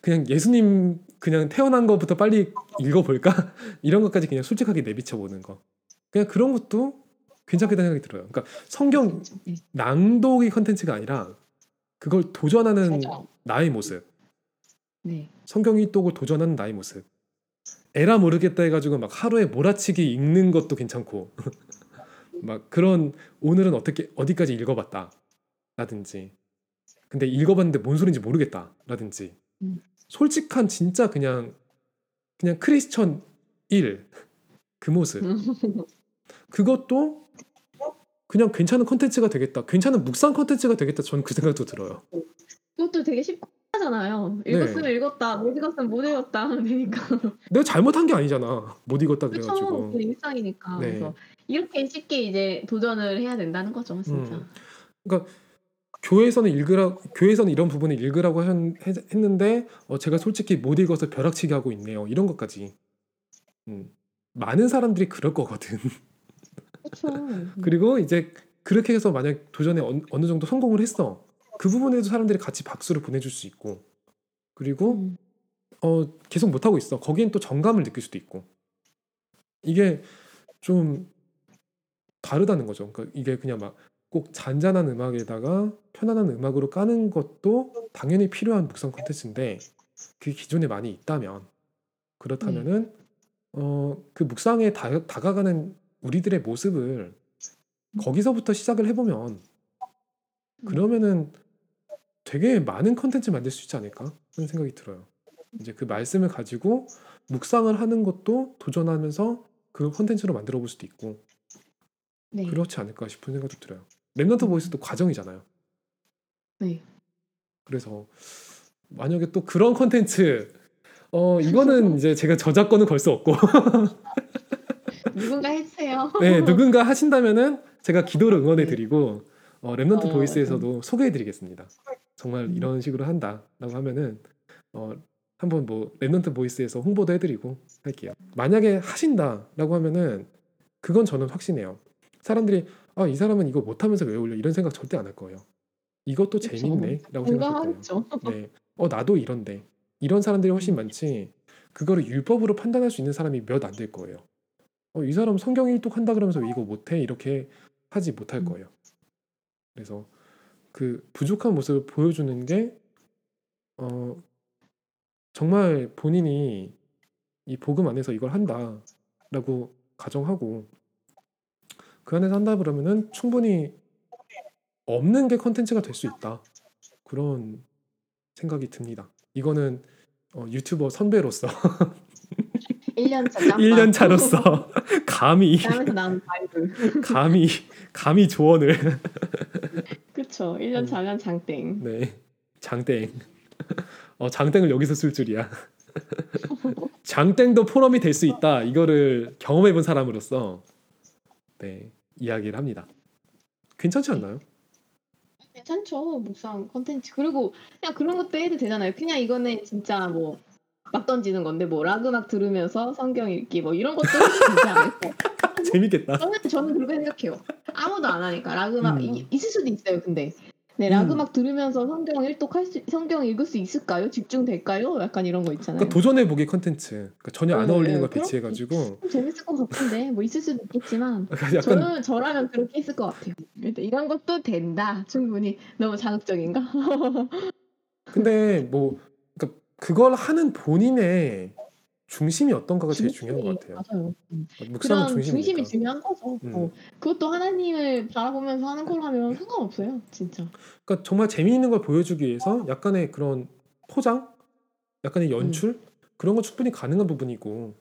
그냥 예수님 그냥 태어난 것부터 빨리 읽어볼까? (laughs) 이런 것까지 그냥 솔직하게 내비쳐 보는 거. 그냥 그런 것도 괜찮겠다는 생각이 들어요. 그러니까 성경 네, 낭독이 컨텐츠가 아니라 그걸 도전하는. 나의 모습. 네. 성경 일독을 도전하는 나의 모습. 에라 모르겠다 해가지고 막 하루에 몰아치기 읽는 것도 괜찮고. (laughs) 막 그런 오늘은 어떻게 어디까지 읽어봤다 라든지. 근데 읽어봤는데 뭔 소린지 모르겠다 라든지. 음. 솔직한 진짜 그냥 그냥 크리스천 1 그 모습. (laughs) 그것도 그냥 괜찮은 컨텐츠가 되겠다. 괜찮은 묵상 컨텐츠가 되겠다. 저는 그 생각도 들어요. 그것도 되게 쉽고 하잖아요. 네. 읽었으면 읽었다, 못 읽었으면 못 읽었다 하면 되니까. (laughs) 내가 잘못한 게 아니잖아 못 읽었다? 그래가지고 그 일상이니까. 네. 그래서 이렇게 쉽게 이제 도전을 해야 된다는 거죠, 진짜. 음. 그러니까 교회에서는 읽으라 교회에서는 이런 부분을 읽으라고 했, 했- 했는데 어, 제가 솔직히 못 읽어서 벼락치기 하고 있네요 이런 것까지 음, 많은 사람들이 그럴 거거든 그렇죠. (laughs) 그리고 이제 그렇게 해서 만약 도전에 어느, 어느 정도 성공을 했어 그 부분에도 사람들이 같이 박수를 보내줄 수 있고 그리고 음. 어, 계속 못 하고 있어. 거기엔 또 정감을 느낄 수도 있고. 이게 좀 다르다는 거죠. 그러니까 이게 그냥 막 꼭 잔잔한 음악에다가 편안한 음악으로 까는 것도 당연히 필요한 묵상 콘텐츠인데 그게 기존에 많이 있다면 그렇다면은 어, 그 묵상에 다, 다가가는 우리들의 모습을 거기서부터 시작을 해보면 그러면은 되게 많은 컨텐츠 만들 수 있지 않을까 하는 생각이 들어요. 이제 그 말씀을 가지고 묵상을 하는 것도 도전하면서 그 컨텐츠로 만들어 볼 수도 있고 네. 그렇지 않을까 싶은 생각도 들어요. Remnant Voice도 과정이잖아요. 네. 그래서 만약에 또 그런 컨텐츠 어 이거는 (laughs) 이제 제가 저작권은 걸 수 없고 (laughs) 누군가 해주세요. 네 누군가 하신다면은 제가 기도로 응원해 드리고 어, Remnant 어, Voice에서도 소개해 드리겠습니다. 정말 음. 이런 식으로 한다라고 하면은 어 한번 뭐 Remnant Voice에서 홍보도 해드리고 할게요. 만약에 하신다라고 하면은 그건 저는 확신해요. 사람들이 아 이 사람은 이거 못하면서 왜 올려 이런 생각 절대 안 할 거예요. 이것도. 재밌네라고 생각할 거예요. (laughs) 네. 어 나도 이런데 이런 사람들이 훨씬 많지 그거를 율법으로 판단할 수 있는 사람이 몇 안 될 거예요. 어 이 사람 성경 일독 한다 그러면서 왜 이거 못해 이렇게 하지 못할 음. 거예요. 그래서 그 부족한 모습을 보여주는 게 어, 정말 본인이 이 복음 안에서 이걸 한다라고 가정하고 그 안에서 한다 그러면은 충분히 없는 게 컨텐츠가 될 수 있다 그런 생각이 듭니다. 이거는 어, 유튜버 선배로서 1년 차 짬밥. 1년 차로서 감히 짬에서 나온 바이블. 감히 감히 조언을 그쵸. 1년 차면 장땡. 네 (laughs) 장땡 (laughs) 어 장땡을 여기서 쓸 줄이야 (laughs) 장땡도 포럼이 될 수 있다 이거를 경험해 본 사람으로서 네 이야기를 합니다 괜찮지 않나요? 괜찮죠. 묵상 컨텐츠. 그리고 그냥 그런 것도 해도 되잖아요. 그냥 이거는 진짜 뭐 막 던지는 건데 뭐락 음악 들으면서 성경 읽기 뭐 이런 것도 해도 되지 않을까. (laughs) 재밌겠다 저는 저는 그렇게 생각해요. 아무도 안 하니까 락 음악 음. 이- 있을 수도 있어요. 근데 네, 락 음. 들으면서 성경 일독할 수 성경 읽을 수 있을까요? 집중될까요? 약간 이런 거 있잖아요. 그러니까 도전해 보기 컨텐츠 그러니까 전혀 안 네, 어울리는 네, 걸 그런 배치해 가지고 좀 재밌을 것 같은데 뭐 있을 수도 있겠지만 (laughs) 약간 저는 저라면 그렇게 했을 것 같아요. 일단 이런 것도 된다. 충분히 너무 자극적인가? (laughs) 근데 뭐 그러니까 그걸 하는 본인의 중심이 어떤가가 제일 중요한 것 같아요 맞아요. 음. 묵상은 그런 중심이 중심이니까 중요한 거죠. 음. 어, 그것도 하나님을 바라보면서 하는 걸하면 상관없어요. 진짜. 그러니까 정말 재미있는 걸 보여주기 위해서 약간의 그런 포장, 약간의 연출 그런 건 충분히 가능한 부분이고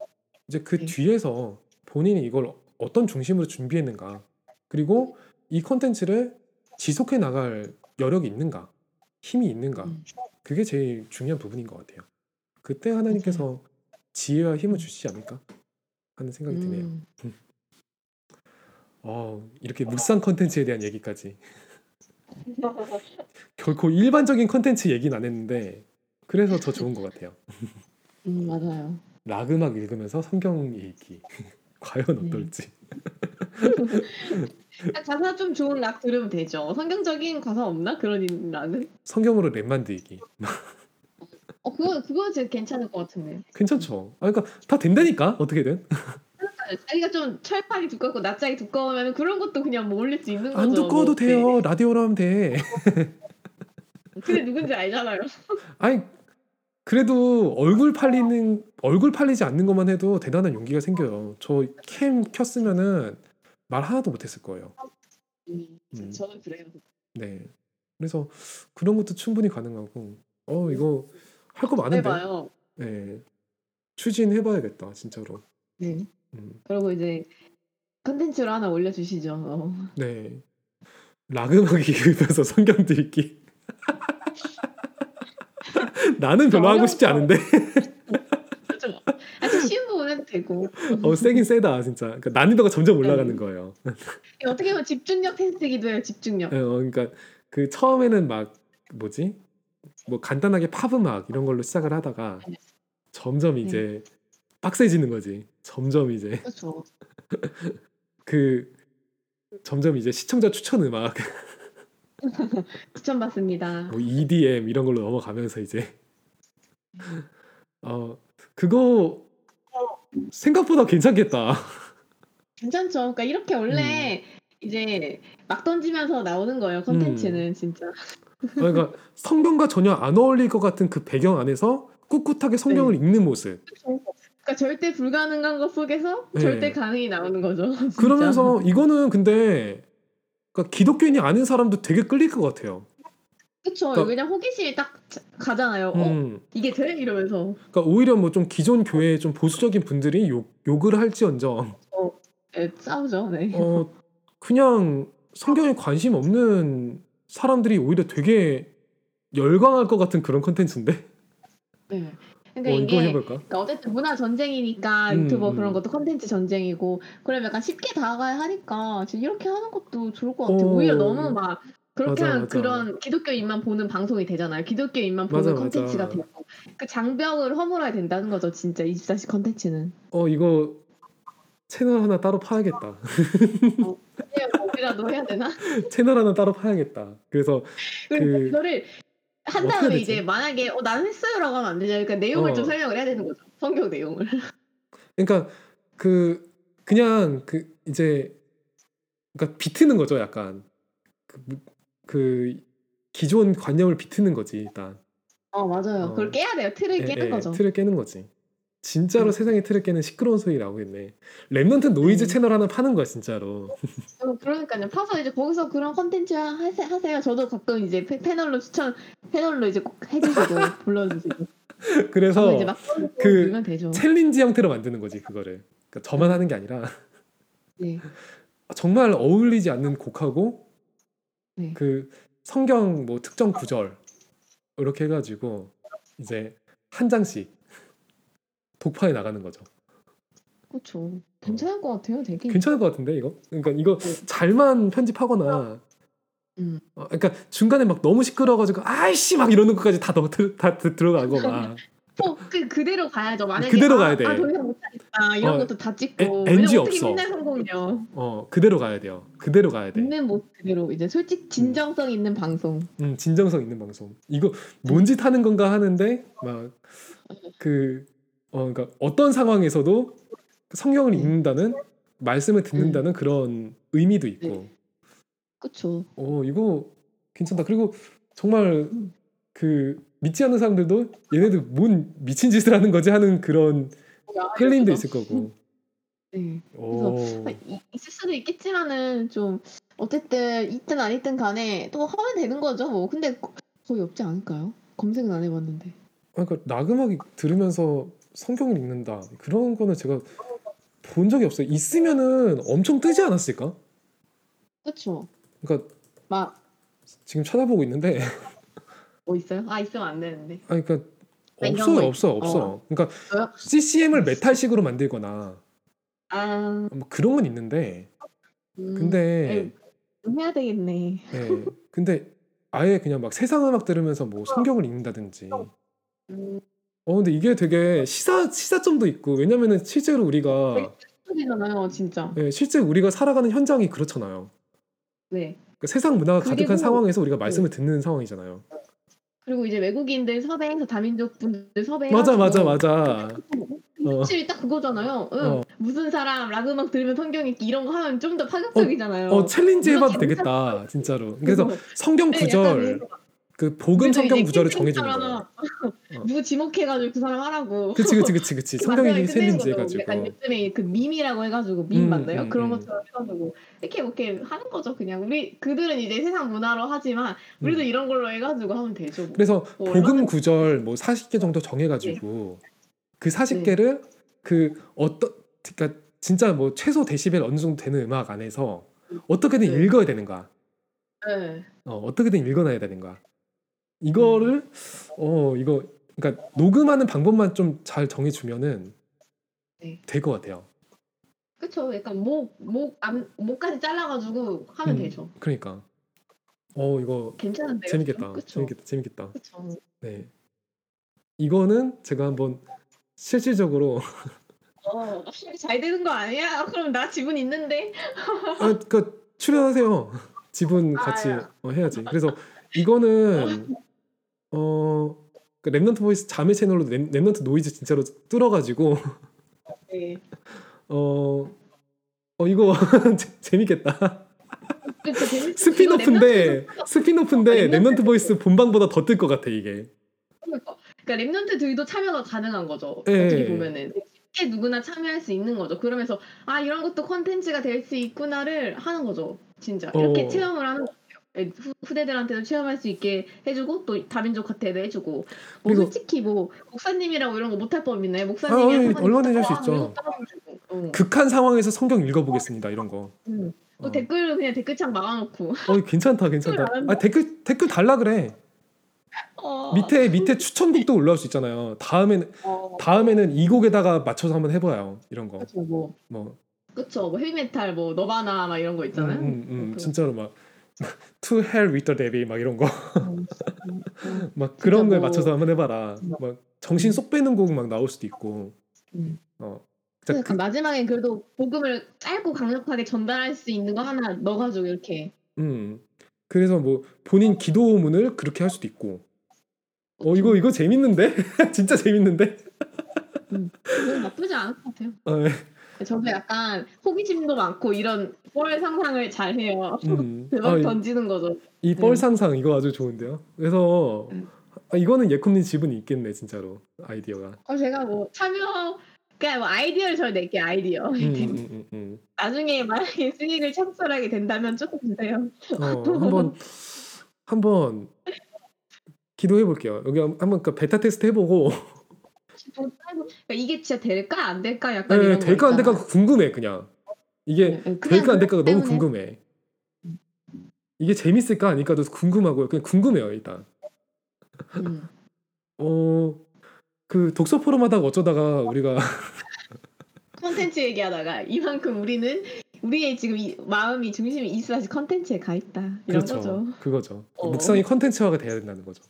이제 그 네. 뒤에서 본인이 이걸 어떤 중심으로 준비했는가 그리고 이 컨텐츠를 지속해 나갈 여력이 있는가 힘이 있는가 음. 그게 제일 중요한 부분인 것 같아요. 그때 하나님께서 지혜와 힘을 주시지 않을까 하는 생각이 드네요. 음. 어, 이렇게 묵상 컨텐츠에 대한 얘기까지 (laughs) 결코 일반적인 컨텐츠 얘기는 안 했는데 그래서 더 좋은 것 같아요. 음, 맞아요. 락 음악 읽으면서 성경 읽기 (laughs) 과연 네. 어떨지. (laughs) 가사 좀 좋은 락 들으면 되죠. 성경적인 가사 없나? 그런 락은? 성경으로 랩 만 들기 어, 그거 그거 진짜 괜찮을 것 같은데. 괜찮죠. 아, 그러니까 다 된다니까 어떻게든 자기가 좀 철판이 두껍고 낯짝이 두꺼우면 그런 것도 그냥 뭐 올릴 수 있는 거죠. 안 두꺼워도 뭐, 돼요. 라디오로 하면 돼. 네. (laughs) 근데 누군지 알잖아요. (laughs) 아니 그래도 얼굴 팔리는 얼굴 팔리지 않는 것만 해도 대단한 용기가 생겨요. 저 캠 켰으면은 말 하나도 못했을 거예요. 음, 음. 저는 그래요. 네. 그래서 그런 것도 충분히 가능하고 어 이거 할 거 많은데. 해봐요. 네. 추진해봐야겠다 진짜로. 네. 음, 그리고 이제 컨텐츠로 하나 올려주시죠. 어. (laughs) 네. 락음악 읽으면서 성경도 읽기. 나는 별로 하고 싶지 않은데. 좀, 아, 쉬운 부분 해도 되고. 어 세긴 세다 진짜. 그러니까 난이도가 점점 올라가는 네. 거예요. 어떻게 보면 집중력 테스트기도 해요. 집중력. 어, 그러니까 그 처음에는 막 뭐지? 뭐 간단하게 팝 음악 이런 걸로 시작을 하다가 점점 이제 빡세지는 거지. 점점 이제 그렇죠. (laughs) 그 점점 이제 시청자 추천 음악, (laughs) 추천받습니다. 뭐 EDM 이런 걸로 넘어가면서 이제 어 그거 생각보다 괜찮겠다. 괜찮죠. 그러니까 이렇게 원래 이제 막 던지면서 나오는 거예요. 컨텐츠는 진짜. 그러니까 성경과 전혀 안 어울릴 것 같은 그 배경 안에서 꿋꿋하게 성경을 읽는 모습. 그렇죠. 그러니까 절대 불가능한 것 속에서 네. 절대 가능이 나오는 거죠. (laughs) 진짜. 그러면서 이거는 근데 그러니까 기독교인이 아닌 사람도 되게 끌릴 것 같아요. 그쵸. 그러니까- 그냥 호기심이 딱 자- 가잖아요. 어 음, 이게 돼 이러면서 그러니까 오히려 뭐 좀 기존 교회 좀 보수적인 분들이 욕 욕을 할지언정 네, 싸우죠. 네. 어 그냥 성경에 관심 없는 사람들이 오히려 되게 열광할 것 같은 그런 컨텐츠인데. 네. 어 그러니까 이거 이게? 그러니까 어쨌든 문화 전쟁이니까 음, 유튜버 음. 그런 것도 컨텐츠 전쟁이고 그럼 약간 쉽게 다가야 하니까 지금 이렇게 하는 것도 좋을 것 같아요. 어. 오히려 너무 막 그렇게 맞아, 맞아. 그런 기독교인만 보는 방송이 되잖아요. 기독교인만 맞아, 보는 컨텐츠가 맞아. 되고 그 장벽을 허물어야 된다는 거죠. 진짜 24시 컨텐츠는. 어 이거 채널 하나 따로 파야겠다. 그냥 뭐라도 해야 되나? (laughs) 채널 하나 따로 파야겠다. 그래서 그- 그... 이거를 한 다음에? 이제 만약에 어 나는 했어요라고 하면 안 되죠. 그러니까 내용을 어. 좀 설명을 해야 되는 거죠. 성경 내용을. 그러니까 그 그냥 그 이제 그러니까 비트는 거죠, 약간 그, 무- 그 기존 관념을 비트는 거지 일단. 어 맞아요. 어. 그걸 깨야 돼요. 틀을 예, 깨는 예, 거죠. 틀을 깨는 거지. 진짜로 음. 세상의 틀을 깨는 시끄러운 소리 나오겠네. Remnant Noise 음. 채널 하나 파는 거야 진짜로. 어, 그러니까요. 파서 이제 거기서 그런 컨텐츠 하세, 하세요. 저도 가끔 이제 패, 패널로 추천, 패널로 이제 꼭 해주시고 (laughs) 불러주시고. 그래서 저도 이제 막 그. 챌린지 형태로 만드는 거지 그거를. 그러니까 저만 하는 게 아니라 네. (laughs) 정말 어울리지 않는 곡하고 네. 그 성경 뭐 특정 구절 이렇게 해가지고 이제 한 장씩 독파해 나가는 거죠. 그렇죠. 괜찮을 것 같아요. 되게. 괜찮을 것 같은데 이거? 그러니까 이거 잘만 편집하거나 음. 어, 그러니까 중간에 막 너무 시끄러워가지고 아이씨 막 이러는 것까지 다, 넣, 다 들- 들어가고 막 어, 그 그대로 가야죠. 만약에 그대로 아, 가야 돼. 아, 더 이상 못하겠다. 이런 어, 것도 다 찍고. 어떻게 없어. 맨날 성공이요. 어 그대로 가야 돼요. 그대로 가야 돼. 있는 모습 그대로 이제 솔직 진정성 있는 방송. 음, 진정성 있는 방송. 이거 뭔 짓 하는 건가 하는데 막 그 어, 그러니까 어떤 상황에서도 성경을 네. 읽는다는 말씀을 듣는다는 그런 의미도 있고. 네. 그렇죠. 어 이거 괜찮다. 그리고 정말 그 믿지 않는 사람들도 얘네들 뭔 미친 짓을 하는 거지 하는 그런 힐링도 있을 거고. (laughs) 네. 오. 아, 이- 있을 수도 있겠지만은 좀 어쨌든 있든 안 있든 간에 또 하면 되는 거죠. 뭐 근데 거- 거의 없지 않을까요? 검색은 안 해봤는데. 그러니까 나그막 들으면서 성경을 읽는다 그런 거는 제가 본 적이 없어요. 있으면은 엄청 뜨지 않았을까? 그렇죠. 그러니까 막 지금 찾아보고 있는데 뭐 있어요? 아 있으면 안 되는데. 아니 그러니까 없어요 거 없어 없어. 그러니까 저요? CCM을 메탈식으로 만들거나 아 뭐 그런 건 있는데 음, 근데 좀 해야 되겠네. 예 근데 아예 그냥 막 세상 음악 들으면서 뭐 (laughs) 성경을 읽는다든지 음, 어 근데 이게 되게 시사 시사점도 있고 왜냐면은 실제로 우리가 소리잖아요, 진짜. 예, 실제 우리가 살아가는 현장이 그렇잖아요. 네. 그러니까 세상 문화가 가득한 상황에서 우리가 말씀을 듣는 상황이잖아요. 그리고 이제 외국인들 섭외해서 다민족 분들 섭외. 맞아 맞아 맞아. 어. 확실히 딱 그거잖아요. 응. 어. 무슨 사람 락 음악 들으면 성경 읽기 이런 거 하면 좀 더 파격적이잖아요. 어 챌린지 물론 해봐도. 되겠다 진짜로. 그래서 성경 네, 구절 그래서 그 복음 성경 구절을 정해주는. 어. (laughs) 누구 지목해가지고 그 사람 하라고. 그치 그치 그치 그치 성경 만나면 읽기 끝내는 챌린지 거죠. 약간 해가지고. 요즘에 그 밈이라고 해가지고 밈 음, 맞나요? 음, 그런 음. 것처럼 해가지고 이렇게 이렇게 하는 거죠. 그냥 우리 그들은 이제 세상 문화로 하지만 우리도 음. 이런 걸로 해가지고 하면 되죠. 뭐. 그래서 뭐 복음 구절 뭐 40개 정도 정해가지고 그 40개를 그 어떤 그러니까 진짜 뭐 최소 데시벨 어느 정도 되는 음악 안에서 어떻게든 네. 읽어야 되는 거야. 네. 어, 어떻게든 읽어놔야 되는 거야. 이거를 어 이거 그러니까 녹음하는 방법만 좀 잘 정해주면은 네. 될 것 같아요. 그쵸. 약간 목, 목, 암, 목까지 잘라가지고 하면 음. 되죠. 그러니까 어 이거 괜찮은데요? 재밌겠다. 그쵸. 재밌겠다. 재밌겠다. 그쵸. 네. 이거는 제가 한번 실질적으로 (laughs) 어, 잘 되는 거 아니야? (laughs) 그럼 나 지분 있는데? 아, 그 출연하세요. (laughs) 지분 같이 아야. 어, 해야지. 그래서 이거는 어그 Remnant Voice 자매 채널로 Rem, Remnant Noise 진짜로 뚫어가지고 네. 어, 어 이거 (laughs) 재- 재밌겠다. 스핀오프인데 스핀오프인데 어, Remnant Voice 본방보다 더 뜰 것 같아 이게. 그러니까 Remnant들도 참여가 가능한 거죠. 예. 어떻게 보면은 쉽게 누구나 참여할 수 있는 거죠. 그러면서 아 이런 것도 콘텐츠가 될 수 있구나를 하는 거죠. 진짜 이렇게 어. 체험을 하는. 예, 후, 후대들한테도 체험할 수 있게 해주고 또 다민족한테도 해주고 뭐 솔직히 뭐 목사님이라고 이런 거 못할 법 있나요? 아, 목사님이 아니, 한번 얼마든지 할수 있다가 있죠. 어. 극한 상황에서 성경 읽어보겠습니다 이런 거. 음. 또 어. 댓글을 그냥 댓글창 막아놓고 어 괜찮다 괜찮다. 아 댓글 댓글 달라 그래. 어. 밑에 밑에 추천곡도 올라올 수 있잖아요. 다음에는 어. 다음에는 이 곡에다가 맞춰서 한번 해봐요. 이런 거. 그쵸 뭐 뭐 그쵸 뭐 헤비메탈 뭐 너바나 막 이런 거 음, 있잖아요. 음, 음, 그- 진짜로 막 To Hell with the Devil 막 이런 거. 음, 음, 음. 막 그런 거에 뭐- 맞춰서 한번 해봐라. 음. 막 정신 쏙 빼는 곡 막 나올 수도 있고. 음. 어. 그, 마지막엔 그래도 복음을 짧고 강력하게 전달할 수 있는 거 하나 넣어가지고 이렇게 음. 그래서 뭐 본인 기도문을 그렇게 할 수도 있고. 어 이거 이거 재밌는데? (laughs) 진짜 재밌는데? 그건 나쁘지 않을 것 같아요. 어, 예. 저도 약간 호기심도 많고 이런 뻘 상상을 잘 해요. 음. 대박 아, 이- 던지는 거죠. 이뻘 음. 상상 이거 아주 좋은데요. 그래서 음. 아, 이거는 예콤님 지분이 있겠네 진짜로 아이디어가. 어, 제가 뭐 참여 그냥 뭐 아이디어를 저 낼게 아이디어. 음, 음, 음, 음. 나중에 만약에 (laughs) 수익을 창출하게 된다면 조금 주세요. 어, 한번 한번 기도해 볼게요. 여기 한- 한번 그 베타 테스트 해보고 그러니까 이게 진짜 될까 안 될까 약간 네, 될까 안 될까. 궁금해 그냥 이게 네, 네, 될까 안 될까가 너무 궁금해. 이게 재밌을까 아닐까도 궁금하고요. 그냥 궁금해요 일단. 음. (laughs) 어그 독서 포럼 하다가 어쩌다가 우리가 (laughs) 컨텐츠 얘기하다가 이만큼 우리는 우리의 지금 이, 마음이 중심이 있어야지 컨텐츠에 가 있다 이런 그렇죠. 거죠. 그거죠. 어. 묵상이 컨텐츠화가 돼야 된다는 거죠.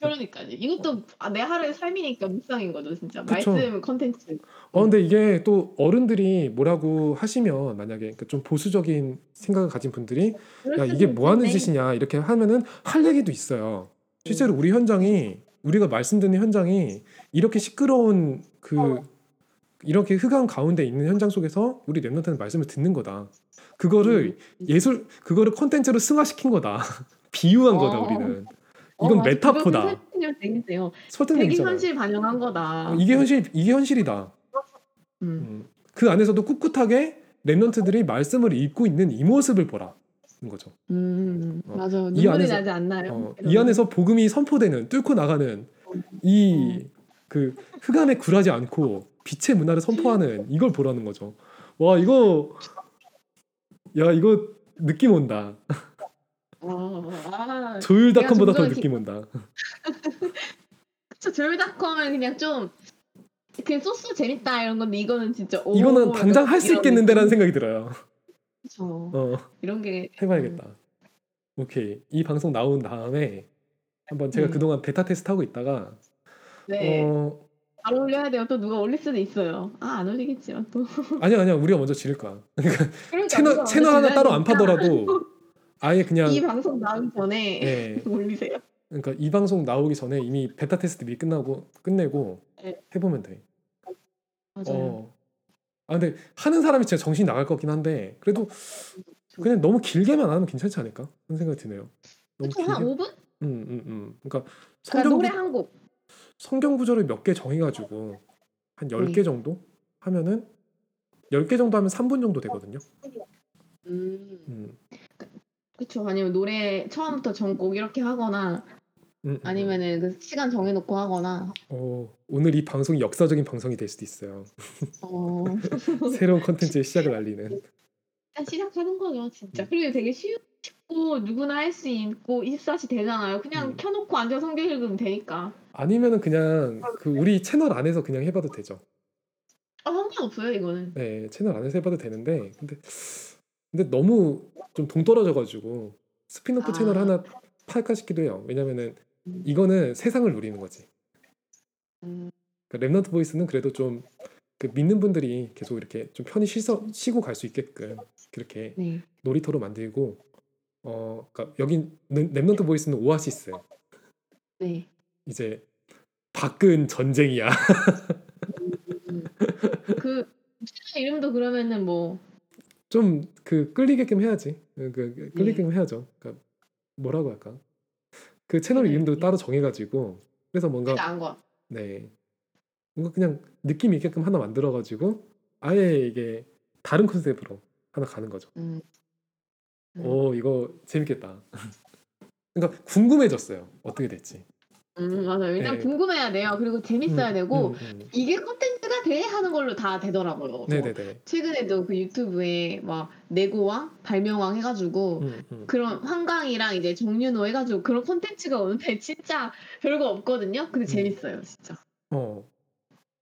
그러니까요. 이것도 아, 내 하루의 삶이니까 묵상인 거죠, 진짜. 그쵸. 말씀 컨텐츠. 어 근데 이게 또 어른들이 뭐라고 하시면 만약에 그좀 보수적인 생각을 가진 분들이 야 이게 뭐 하는. 짓이냐 이렇게 하면은 할 얘기도 있어요. 실제로 우리 현장이 우리가 말씀 듣는 현장이 이렇게 시끄러운 그 이렇게 흑암 가운데 있는 현장 속에서 우리 랩런트는 말씀을 듣는 거다. 그거를 음. 예술 그거를 컨텐츠로 승화시킨 거다. (laughs) 비유한 거다 어. 우리는. 어, 이건 맞아. 메타포다. 설득력 설득력이잖아. 현실 반영한 거다. 어, 이게 현실 이게 현실이다. 음. 음. 그 안에서도 꿋꿋하게 랩런트들이 말씀을 읽고 있는 이 모습을 보라. 는 거죠. 음, 어, 맞아. 이 눈물이 안에서- 나지 않나요? 어, 이 안에서 복음이 선포되는 뚫고 나가는 이 그 흑암에 굴하지 않고 빛의 문화를 선포하는 이걸 보라는 거죠. 와 이거 야 이거 느낌 온다. 어, 아, 조율닷컴보다 더 느낌 온다. (laughs) 그쵸. 조율닷컴은 그냥 좀 그냥 소스 재밌다 이런 건데 이거는 진짜 오, 이거는 당장 할 수 있겠는데라는. 생각이 들어요. 그쵸. 어, 이런 게 해봐야겠다. 오케이 이 방송 나온 다음에 한번 제가 음. 그동안 베타 테스트 하고 있다가 네. 어 바로 올려야 돼요. 또 누가 올릴 수도 있어요. 아, 안 올리겠지만 또. 아니야 아니야 우리가 먼저 지를 거야. 그러니까 그러니까 채널 채널 하나 따로 안 파더라도 (laughs) 아예 그냥 이 방송 나오기 전에 예, (laughs) 올리세요. 그러니까 이 방송 나오기 전에 이미 베타 테스트 미리 끝나고 끝내고 네. 해보면 돼. 맞아요. 어. 아 근데 하는 사람이 진짜 정신 이 나갈 거긴 한데 그래도 그냥 너무 길게만 안 하면 괜찮지 않을까? 그런 생각이 드네요. 너무 그쵸, 한 5분? 음, 음, 음. 그러니까 그러니까 성경 노래 구, 한 곡. 성경 구절을 몇 개 정해가지고 한 10개 네. 정도 하면은 10개 정도 하면 3분 정도 되거든요. 음. 음, 그쵸. 아니면 노래 처음부터 전곡 이렇게 하거나 음, 음. 아니면은 그 시간 정해놓고 하거나 어, 오늘 이 방송이 역사적인 방송이 될 수도 있어요. 어 (laughs) 새로운 컨텐츠의 시작을 알리는. 일단 시작하는 거죠 진짜 그리고 되게 쉬- 쉽고 누구나 할 수 있고 24시 되잖아요 그냥 음. 켜놓고 앉아 성경 읽으면 되니까 아니면은 그냥 그 우리 채널 안에서 그냥 해봐도 되죠. 아 상관없어요 이거는 네, 채널 안에서 해봐도 되는데 근데 근데 너무 좀 동떨어져가지고 스핀오프 아. 채널 하나 팔까 싶기도 해요. 왜냐면은 음. 이거는 세상을 누리는 거지. 음, 그 Remnant Voice는 그래도 좀 그 믿는 분들이 계속 이렇게 좀 편히 쉬서, 쉬고 갈 수 있게끔 그렇게 네 놀이터로 만들고 어 그러니까 여긴 Remnant Voice는 오아시스 네. 이제 밖은 전쟁이야. 음. 그 채널 이름도 그러면은 뭐 좀 그 끌리게끔 해야지. 그, 그 네. 끌리게끔 해야죠. 그러니까 뭐라고 할까? 그 채널 네. 이름도 따로 정해가지고 그래서 뭔가 네 뭔가 그냥 느낌 있게끔 하나 만들어 가지고 아예 이게 다른 컨셉으로 하나 가는 거죠. 음. 음. 오 이거 재밌겠다. (laughs) 그러니까 궁금해졌어요. 어떻게 될지. 음 맞아요. 일단 네. 궁금해야 돼요. 그리고 재밌어야 음, 되고 음, 음. 이게 콘텐츠가 돼 하는 걸로 다 되더라고요. 네네네. 최근에도 그 유튜브에 막 내고왕 발명왕 해가지고 음, 음. 그런 한강이랑 이제 정윤호 해가지고 그런 콘텐츠가 오는데 (laughs) 진짜 별거 없거든요. 근데 음. 재밌어요, 진짜. 어.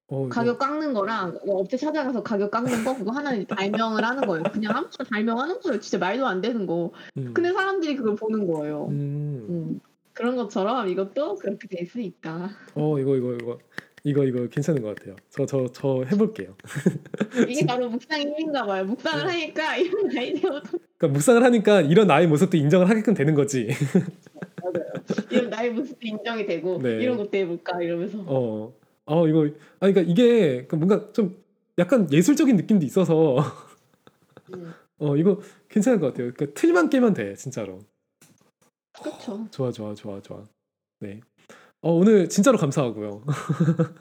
어, 가격 깎는 거랑 뭐 업체 찾아가서 가격 깎는 거 그거 하나 발명을 하는 거예요. 그냥 아무거나 발명하는 거예요. 진짜 말도 안 되는 거. 음, 근데 사람들이 그걸 보는 거예요. 음. 음. 그런 것처럼 이것도 그렇게 될 수 있다. 어 이거 이거 이거 이거 이거 괜찮은 것 같아요. 저 저 저 해볼게요. (laughs) 이게 바로 묵상의 힘인가 봐요. 묵상을 네. 하니까 이런 아이디어도 그러니까 묵상을 하니까 이런 나의 모습도 인정을 하게끔 되는 거지. 이런 나의 모습도 인정이 되고 네. 이런 것도 해볼까 이러면서 어, 어 이거 아 그러니까 이게 그 뭔가 좀 약간 예술적인 느낌도 있어서 음. 어 이거 괜찮은 것 같아요. 그러니까 틀만 깨면 돼 진짜로. 그렇죠. 좋아 좋아 좋아 좋아. 네. 어 오늘 진짜로 감사하고요.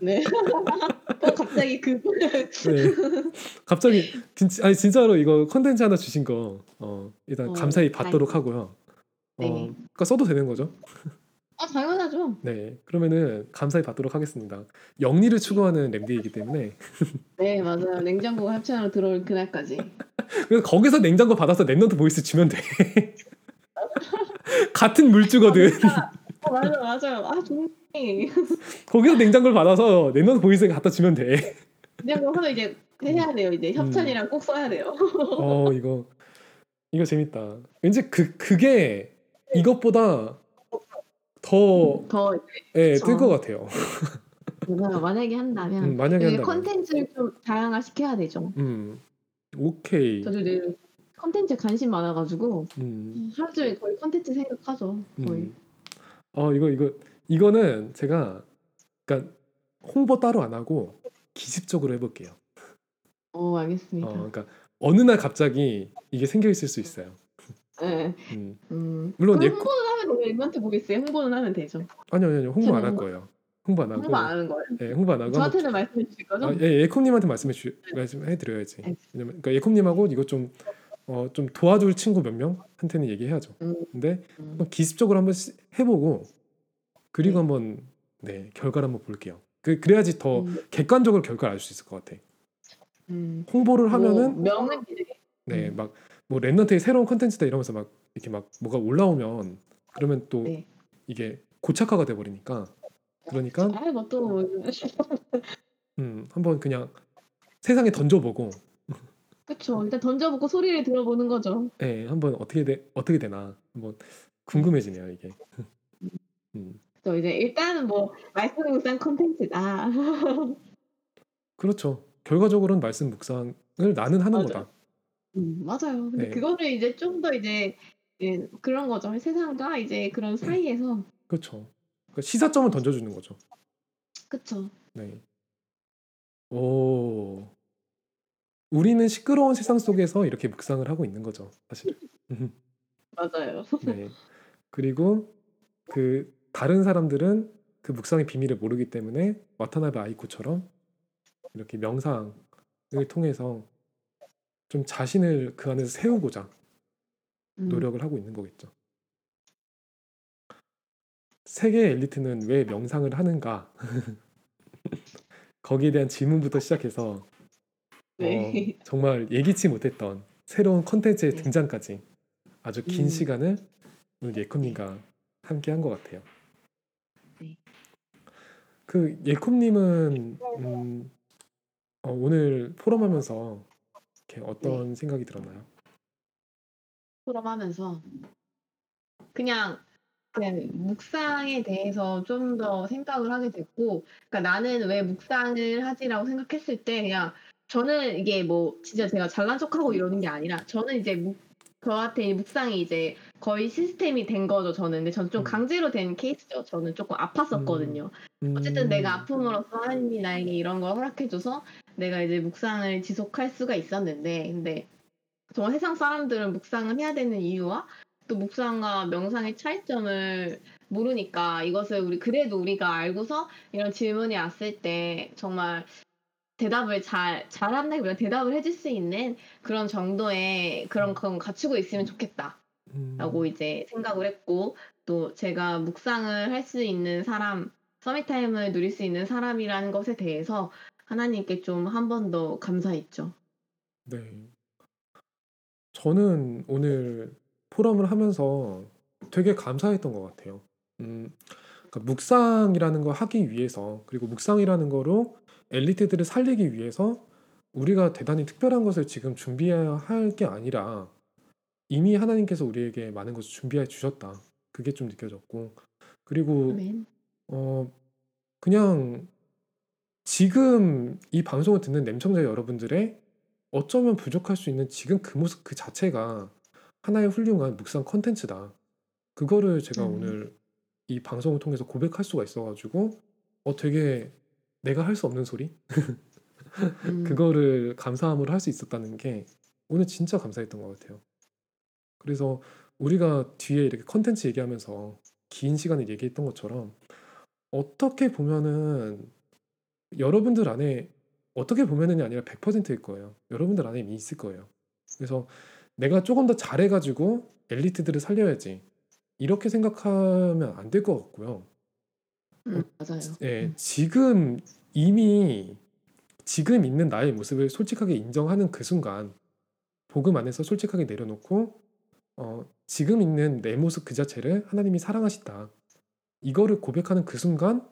네. (laughs) 어, 갑자기 그 네. 갑자기 진짜 아니 진짜로 이거 컨텐츠 하나 주신 거 어, 일단 어, 감사히 받도록 하고요. 어, 네. 그러니까 써도 되는 거죠? 아 당연하죠. 네. 그러면은 감사히 받도록 하겠습니다. 영리를 추구하는 램디이기 때문에 네 맞아요. 냉장고가 협찬으로 들어올 그날까지. 그래서 거기서 냉장고 받아서 Remnant Voice 주면 돼. (laughs) (laughs) 같은 물주거든. 어, 맞아 맞아요. 아 좋네. 거기서 냉장고를 받아서 Remnant Voice에 갖다 주면 돼. 냉장고 하나 이제 해야 돼요. 이제 협찬이랑 꼭 써야 돼요. 어 이거 이거 재밌다. 왠지 그 그게 이것보다 더더 예, 그쵸. 뜰것 같아요. 맞아요. 만약에 한다면 음, 만약에 한다면. 컨텐츠를 좀 다양화 시켜야 되죠. 음. 오케이. 저도 늘 컨텐츠 관심 많아가지고 음. 하루 종일 거의 컨텐츠 생각하죠. 거의. 음. 어 이거 이거 이거는 제가 그러니까 홍보 따로 안 하고 기습적으로 해볼게요. 어 알겠습니다. 어, 그러니까 어느 날 갑자기 이게 생겨 있을 수 있어요. 네. 음. 음. 물론 예고- 홍보는 하면 되죠. 이분한테 보겠어요. 홍보는 하면 되죠. 아니요 아니요 홍보 안 할 거예요. 홍보 안 하고 홍보 안 하는 거예요. 예, 홍보 안 하고 저한테는 말씀해 주실 거죠? 아, 예, 예콤님한테 말씀해 주 말씀해 드려야지. 왜냐면 그러니까 예콤님하고 이거 좀 어, 좀 도와줄 친구 몇 명한테는 얘기해야죠. 음. 근데 음. 한번 기습적으로 한번 시- 해보고 그리고 네. 한번 네 결과를 한번 볼게요. 그 그래야지 더 음. 객관적으로 결과를 알 수 있을 것 같아. 음. 홍보를 하면은 뭐 명은 이제 네 음. 막뭐 랩넌트의 새로운 컨텐츠다 이러면서 막 이렇게 막 뭐가 올라오면 그러면 또 네. 이게 고착화가 돼 버리니까 그러니까 아뭐또 뭐, 음 한번 그냥 세상에 던져보고 그쵸. 일단 던져보고 소리를 들어보는 거죠. 예 한번 어떻게 돼 어떻게 되나 한번 궁금해지네요 이게. (laughs) 음 그래서 이제 일단은 뭐 말씀 묵상 컨텐츠다. (laughs) 그렇죠. 결과적으로는 말씀 묵상을 나는 하는 맞아요. 거다. 음, 맞아요. 근데 네. 그거를 이제 좀 더 이제 예, 그런 거죠. 세상과 이제 그런 사이에서 그렇죠. 그러니까 시사점을 던져주는 거죠. 그쵸. 네. 오. 우리는 시끄러운 세상 속에서 이렇게 묵상을 하고 있는 거죠, 사실. 음, (laughs) 맞아요. 네. 그리고 그 다른 사람들은 그 묵상의 비밀을 모르기 때문에 와타나베 아이코처럼 이렇게 명상을 통해서 좀 자신을 그 안에서 세우고자 음, 노력을 하고 있는 거겠죠. 세계 엘리트는 왜 명상을 하는가? (laughs) 거기에 대한 질문부터 시작해서 네. 어, (laughs) 정말 예기치 못했던 새로운 컨텐츠의 네. 등장까지 아주 긴 음. 시간을 오늘 예콤님과 함께 한 것 같아요. 네. 그 예콤님은 음, 어, 오늘 포럼하면서 어떤 네. 생각이 들었나요? 포럼하면서 그냥 그냥 묵상에 대해서 좀 더 생각을 하게 됐고, 그러니까 나는 왜 묵상을 하지라고 생각했을 때 그냥 저는 이게 뭐 진짜 제가 잘난 척하고 이러는 게 아니라 저는 이제 묵, 저한테 이 묵상이 이제 거의 시스템이 된 거죠 저는. 근데 저는 좀 음. 강제로 된 케이스죠. 저는 조금 아팠었거든요. 음, 어쨌든 내가 아픔으로써 하나님이 나에게 이런 걸 허락해줘서 내가 이제 묵상을 지속할 수가 있었는데 근데 정말 세상 사람들은 묵상을 해야 되는 이유와 또 묵상과 명상의 차이점을 모르니까 이것을 우리 그래도 우리가 알고서 이런 질문이 왔을 때 정말 대답을 잘 잘한다기보다 대답을 해줄 수 있는 그런 정도의 그런 건 갖추고 있으면 좋겠다 라고 음. 이제 생각을 했고 또 제가 묵상을 할 수 있는 사람 서밋타임을 누릴 수 있는 사람이라는 것에 대해서 하나님께 좀 한 번 더 감사했죠. 네. 저는 오늘 포럼을 하면서 되게 감사했던 것 같아요. 음, 그러니까 묵상이라는 거 하기 위해서 그리고 묵상이라는 거로 엘리트들을 살리기 위해서 우리가 대단히 특별한 것을 지금 준비해야 할 게 아니라 이미 하나님께서 우리에게 많은 것을 준비해 주셨다. 그게 좀 느껴졌고 그리고. 어 그냥 지금 이 방송을 듣는 냄청자 여러분들의 어쩌면 부족할 수 있는 지금 그 모습 그 자체가 하나의 훌륭한 묵상 컨텐츠다. 그거를 제가 아멘. 오늘 이 방송을 통해서 고백할 수가 있어가지고 어 되게 내가 할 수 없는 소리 음. 그거를 감사함으로 할 수 있었다는 게 오늘 진짜 감사했던 것 같아요. 그래서 우리가 뒤에 이렇게 컨텐츠 얘기하면서 긴 시간을 얘기했던 것처럼 어떻게 보면은 여러분들 안에 어떻게 보면은이 아니라 100%일 거예요. 여러분들 안에 이미 있을 거예요. 그래서 내가 조금 더 잘해가지고 엘리트들을 살려야지. 이렇게 생각하면 안 될 것 같고요. 음, 맞아요. 예, 음. 지금 이미 지금 있는 나의 모습을 솔직하게 인정하는 그 순간 복음 안에서 솔직하게 내려놓고 어, 지금 있는 내 모습 그 자체를 하나님이 사랑하신다. 이거를 고백하는 그 순간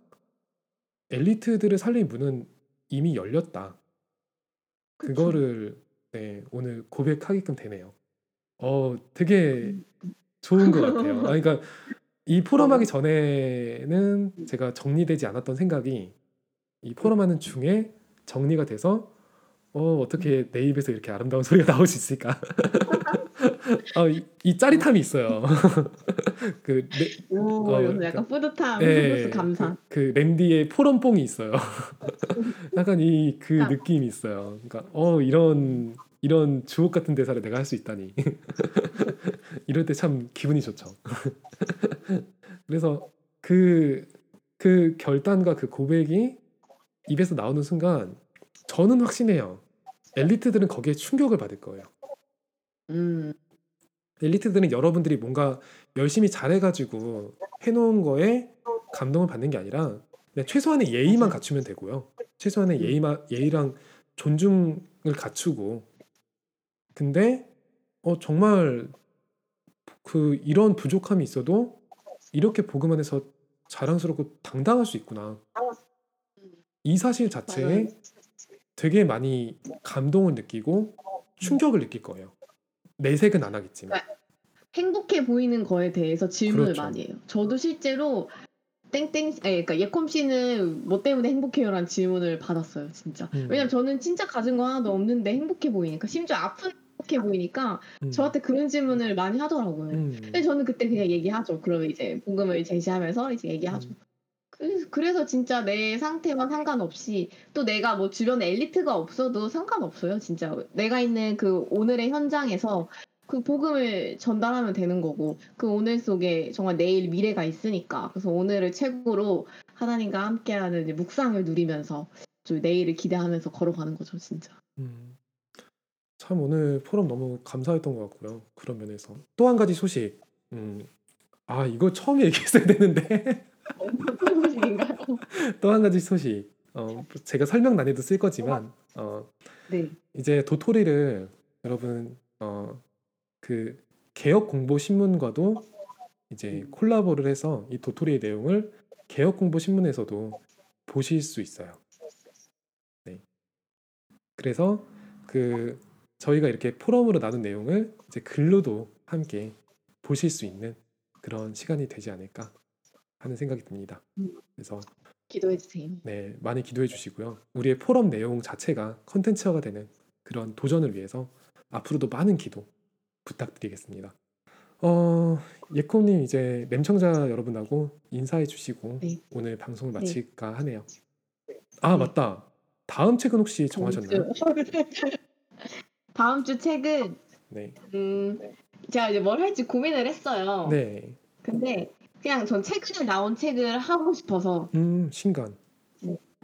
엘리트들을 살릴 문은 이미 열렸다. 그거를 네, 오늘 고백하게끔 되네요. 어, 되게 음. 좋은 것 같아요. 아, 그러니까 이 포럼하기 어. 전에는 제가 정리되지 않았던 생각이 이 포럼하는 중에 정리가 돼서 어, 어떻게 내 입에서 이렇게 아름다운 소리가 나올 수 있을까? (laughs) 어, 이, 이 짜릿함이 있어요. (laughs) 그, 네, 오, 어, 그러니까 약간 뿌듯함, 예, 플러스 감사. 그, 그 랜디의 포럼뽕이 있어요. (laughs) 약간 이그 아. 느낌이 있어요. 그러니까 어 이런 이런 주옥 같은 대사를 내가 할 수 있다니. 이럴 때 참 기분이 좋죠. (laughs) 그래서 그, 그 결단과 그 고백이 입에서 나오는 순간 저는 확신해요. 엘리트들은 거기에 충격을 받을 거예요. 음, 엘리트들은 여러분들이 뭔가 열심히 잘해가지고 해놓은 거에 감동을 받는 게 아니라 최소한의 예의만. 갖추면 되고요. 최소한의 음. 예의만 예의랑 존중을 갖추고 근데 어 정말 그 이런 부족함이 있어도 이렇게 복음 안에서 자랑스럽고 당당할 수 있구나. 이 사실 자체에. 되게 많이 감동을 느끼고 충격을 느낄 거예요. 내색은 안 하겠지만. 행복해 보이는 거에 대해서 질문을 그렇죠. 많이 해요. 저도 실제로 땡땡, 예, 그러니까 예콤 씨는 뭐 때문에 행복해요라는 질문을 받았어요, 진짜. 음. 왜냐면 저는 진짜 가진 거 하나도 없는데 행복해 보이니까, 심지어 아픈 행복해 보이니까 음. 저한테 그런 질문을 많이 하더라고요. 음. 근데 저는 그때 그냥 얘기하죠. 그러면 이제 복음을 제시하면서 이제 얘기하죠. 음. 그- 그래서 진짜 내 상태와 상관없이 또 내가 뭐 주변에 엘리트가 없어도 상관없어요. 진짜 내가 있는 그 오늘의 현장에서 그 복음을 전달하면 되는 거고 그 오늘 속에 정말 내일 미래가 있으니까 그래서 오늘을 최고로 하나님과 함께하는 묵상을 누리면서 좀 내일을 기대하면서 걸어가는 거죠, 진짜. 음. 참 오늘 포럼 너무 감사했던 것 같고요. 그런 면에서 또 한 가지 소식. 음. 아 이거 처음 (laughs) 얘기했어야 되는데 어떤 (laughs) 소식인가요? 또 한 가지 소식. 어, 제가 설명란에도 쓸 거지만 어, 네. 이제 도토리를 여러분 어, 그 개혁 공보 신문과도 이제 콜라보를 해서 이 도토리의 내용을 개혁 공보 신문에서도 보실 수 있어요. 네. 그래서 그 저희가 이렇게 포럼으로 나눈 내용을 이제 글로도 함께 보실 수 있는 그런 시간이 되지 않을까 하는 생각이 듭니다. 그래서 기도해 주세요. 네, 많이 기도해 주시고요. 우리의 포럼 내용 자체가 컨텐츠화가 되는 그런 도전을 위해서 앞으로도 많은 기도 부탁드리겠습니다. 어, 예콤님 이제 램청자 여러분하고 인사해 주시고 네. 오늘 방송을 네. 마칠까 하네요. 아, 네. 맞다. 다음 책은 혹시 정하셨나요? 다음 주 책은 네. 음 제가 이제 뭘 할지 고민을 했어요. 네. 근데 그냥 전 최근에 나온 책을 하고 싶어서 음, 신간.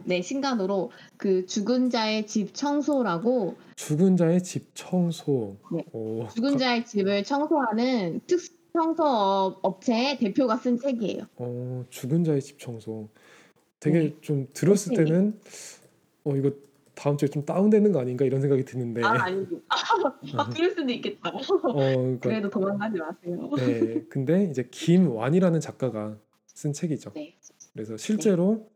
네 신간으로 그 죽은 자의 집 청소라고 죽은 자의 집 청소. 네. 오, 죽은 자의 집을 청소하는 특수 청소 업체의 대표가 쓴 책이에요. 어, 죽은 자의 집 청소. 되게 네. 좀 들었을 책이. 때는 어 이거 다음 주에 좀 다운되는 거 아닌가 이런 생각이 드는데. 아 아니고 (laughs) 아 그럴 수도 있겠다. 어, 그러니까 그래도 도망가지 마세요. 네. 근데 이제 김완이라는 작가가 쓴 책이죠. 네. 그래서 실제로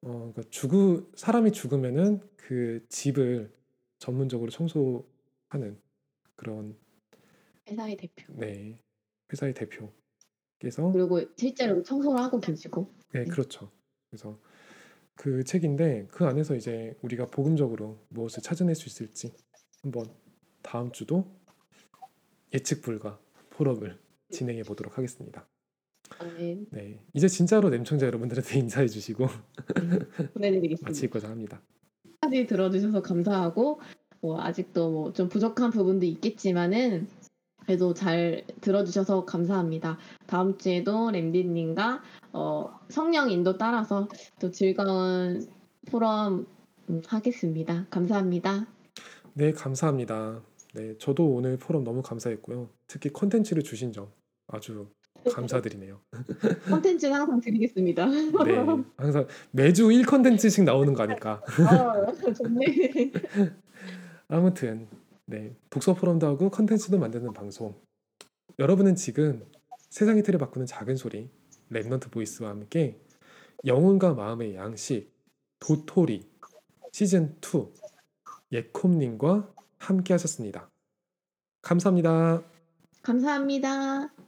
어, 그러니까 죽으 사람이 죽으면은 그 집을 전문적으로 청소하는 그런 회사의 대표. 네 회사의 대표께서 그리고 실제로 청소를 하고 계시고. 네 그렇죠. 그래서 그 책인데 그 안에서 이제 우리가 복음적으로 무엇을 찾아낼 수 있을지 한번 다음 주도 예측 불가 포럼을 진행해 보도록 하겠습니다. 네, 네 이제 진짜로 냄청자 여러분들한테 (laughs) 인사해 주시고 보내드리겠습니다. 마치고자 합니다. 까지 들어주셔서 감사하고 뭐 아직도 뭐 좀 부족한 부분도 있겠지만은 그래도 잘 들어주셔서 감사합니다. 다음 주에도 램디님과 어, 성령 인도 따라서 또 즐거운 포럼 음, 하겠습니다. 감사합니다. 네, 감사합니다. 네, 저도 오늘 포럼 너무 감사했고요. 특히 콘텐츠를 주신 점 아주 감사드리네요. (laughs) 컨텐츠는 항상 드리겠습니다. 네, 항상 매주 1 컨텐츠씩 나오는 거 아닐까. 아, 좋네. (laughs) 아무튼 네, 독서 포럼도 하고 컨텐츠도 만드는 방송. 여러분은 지금 세상의 틀을 바꾸는 작은 소리 Remnant Voice와 함께 영혼과 마음의 양식 도토리 시즌 2 예콤님과 함께 하셨습니다. 감사합니다. 감사합니다.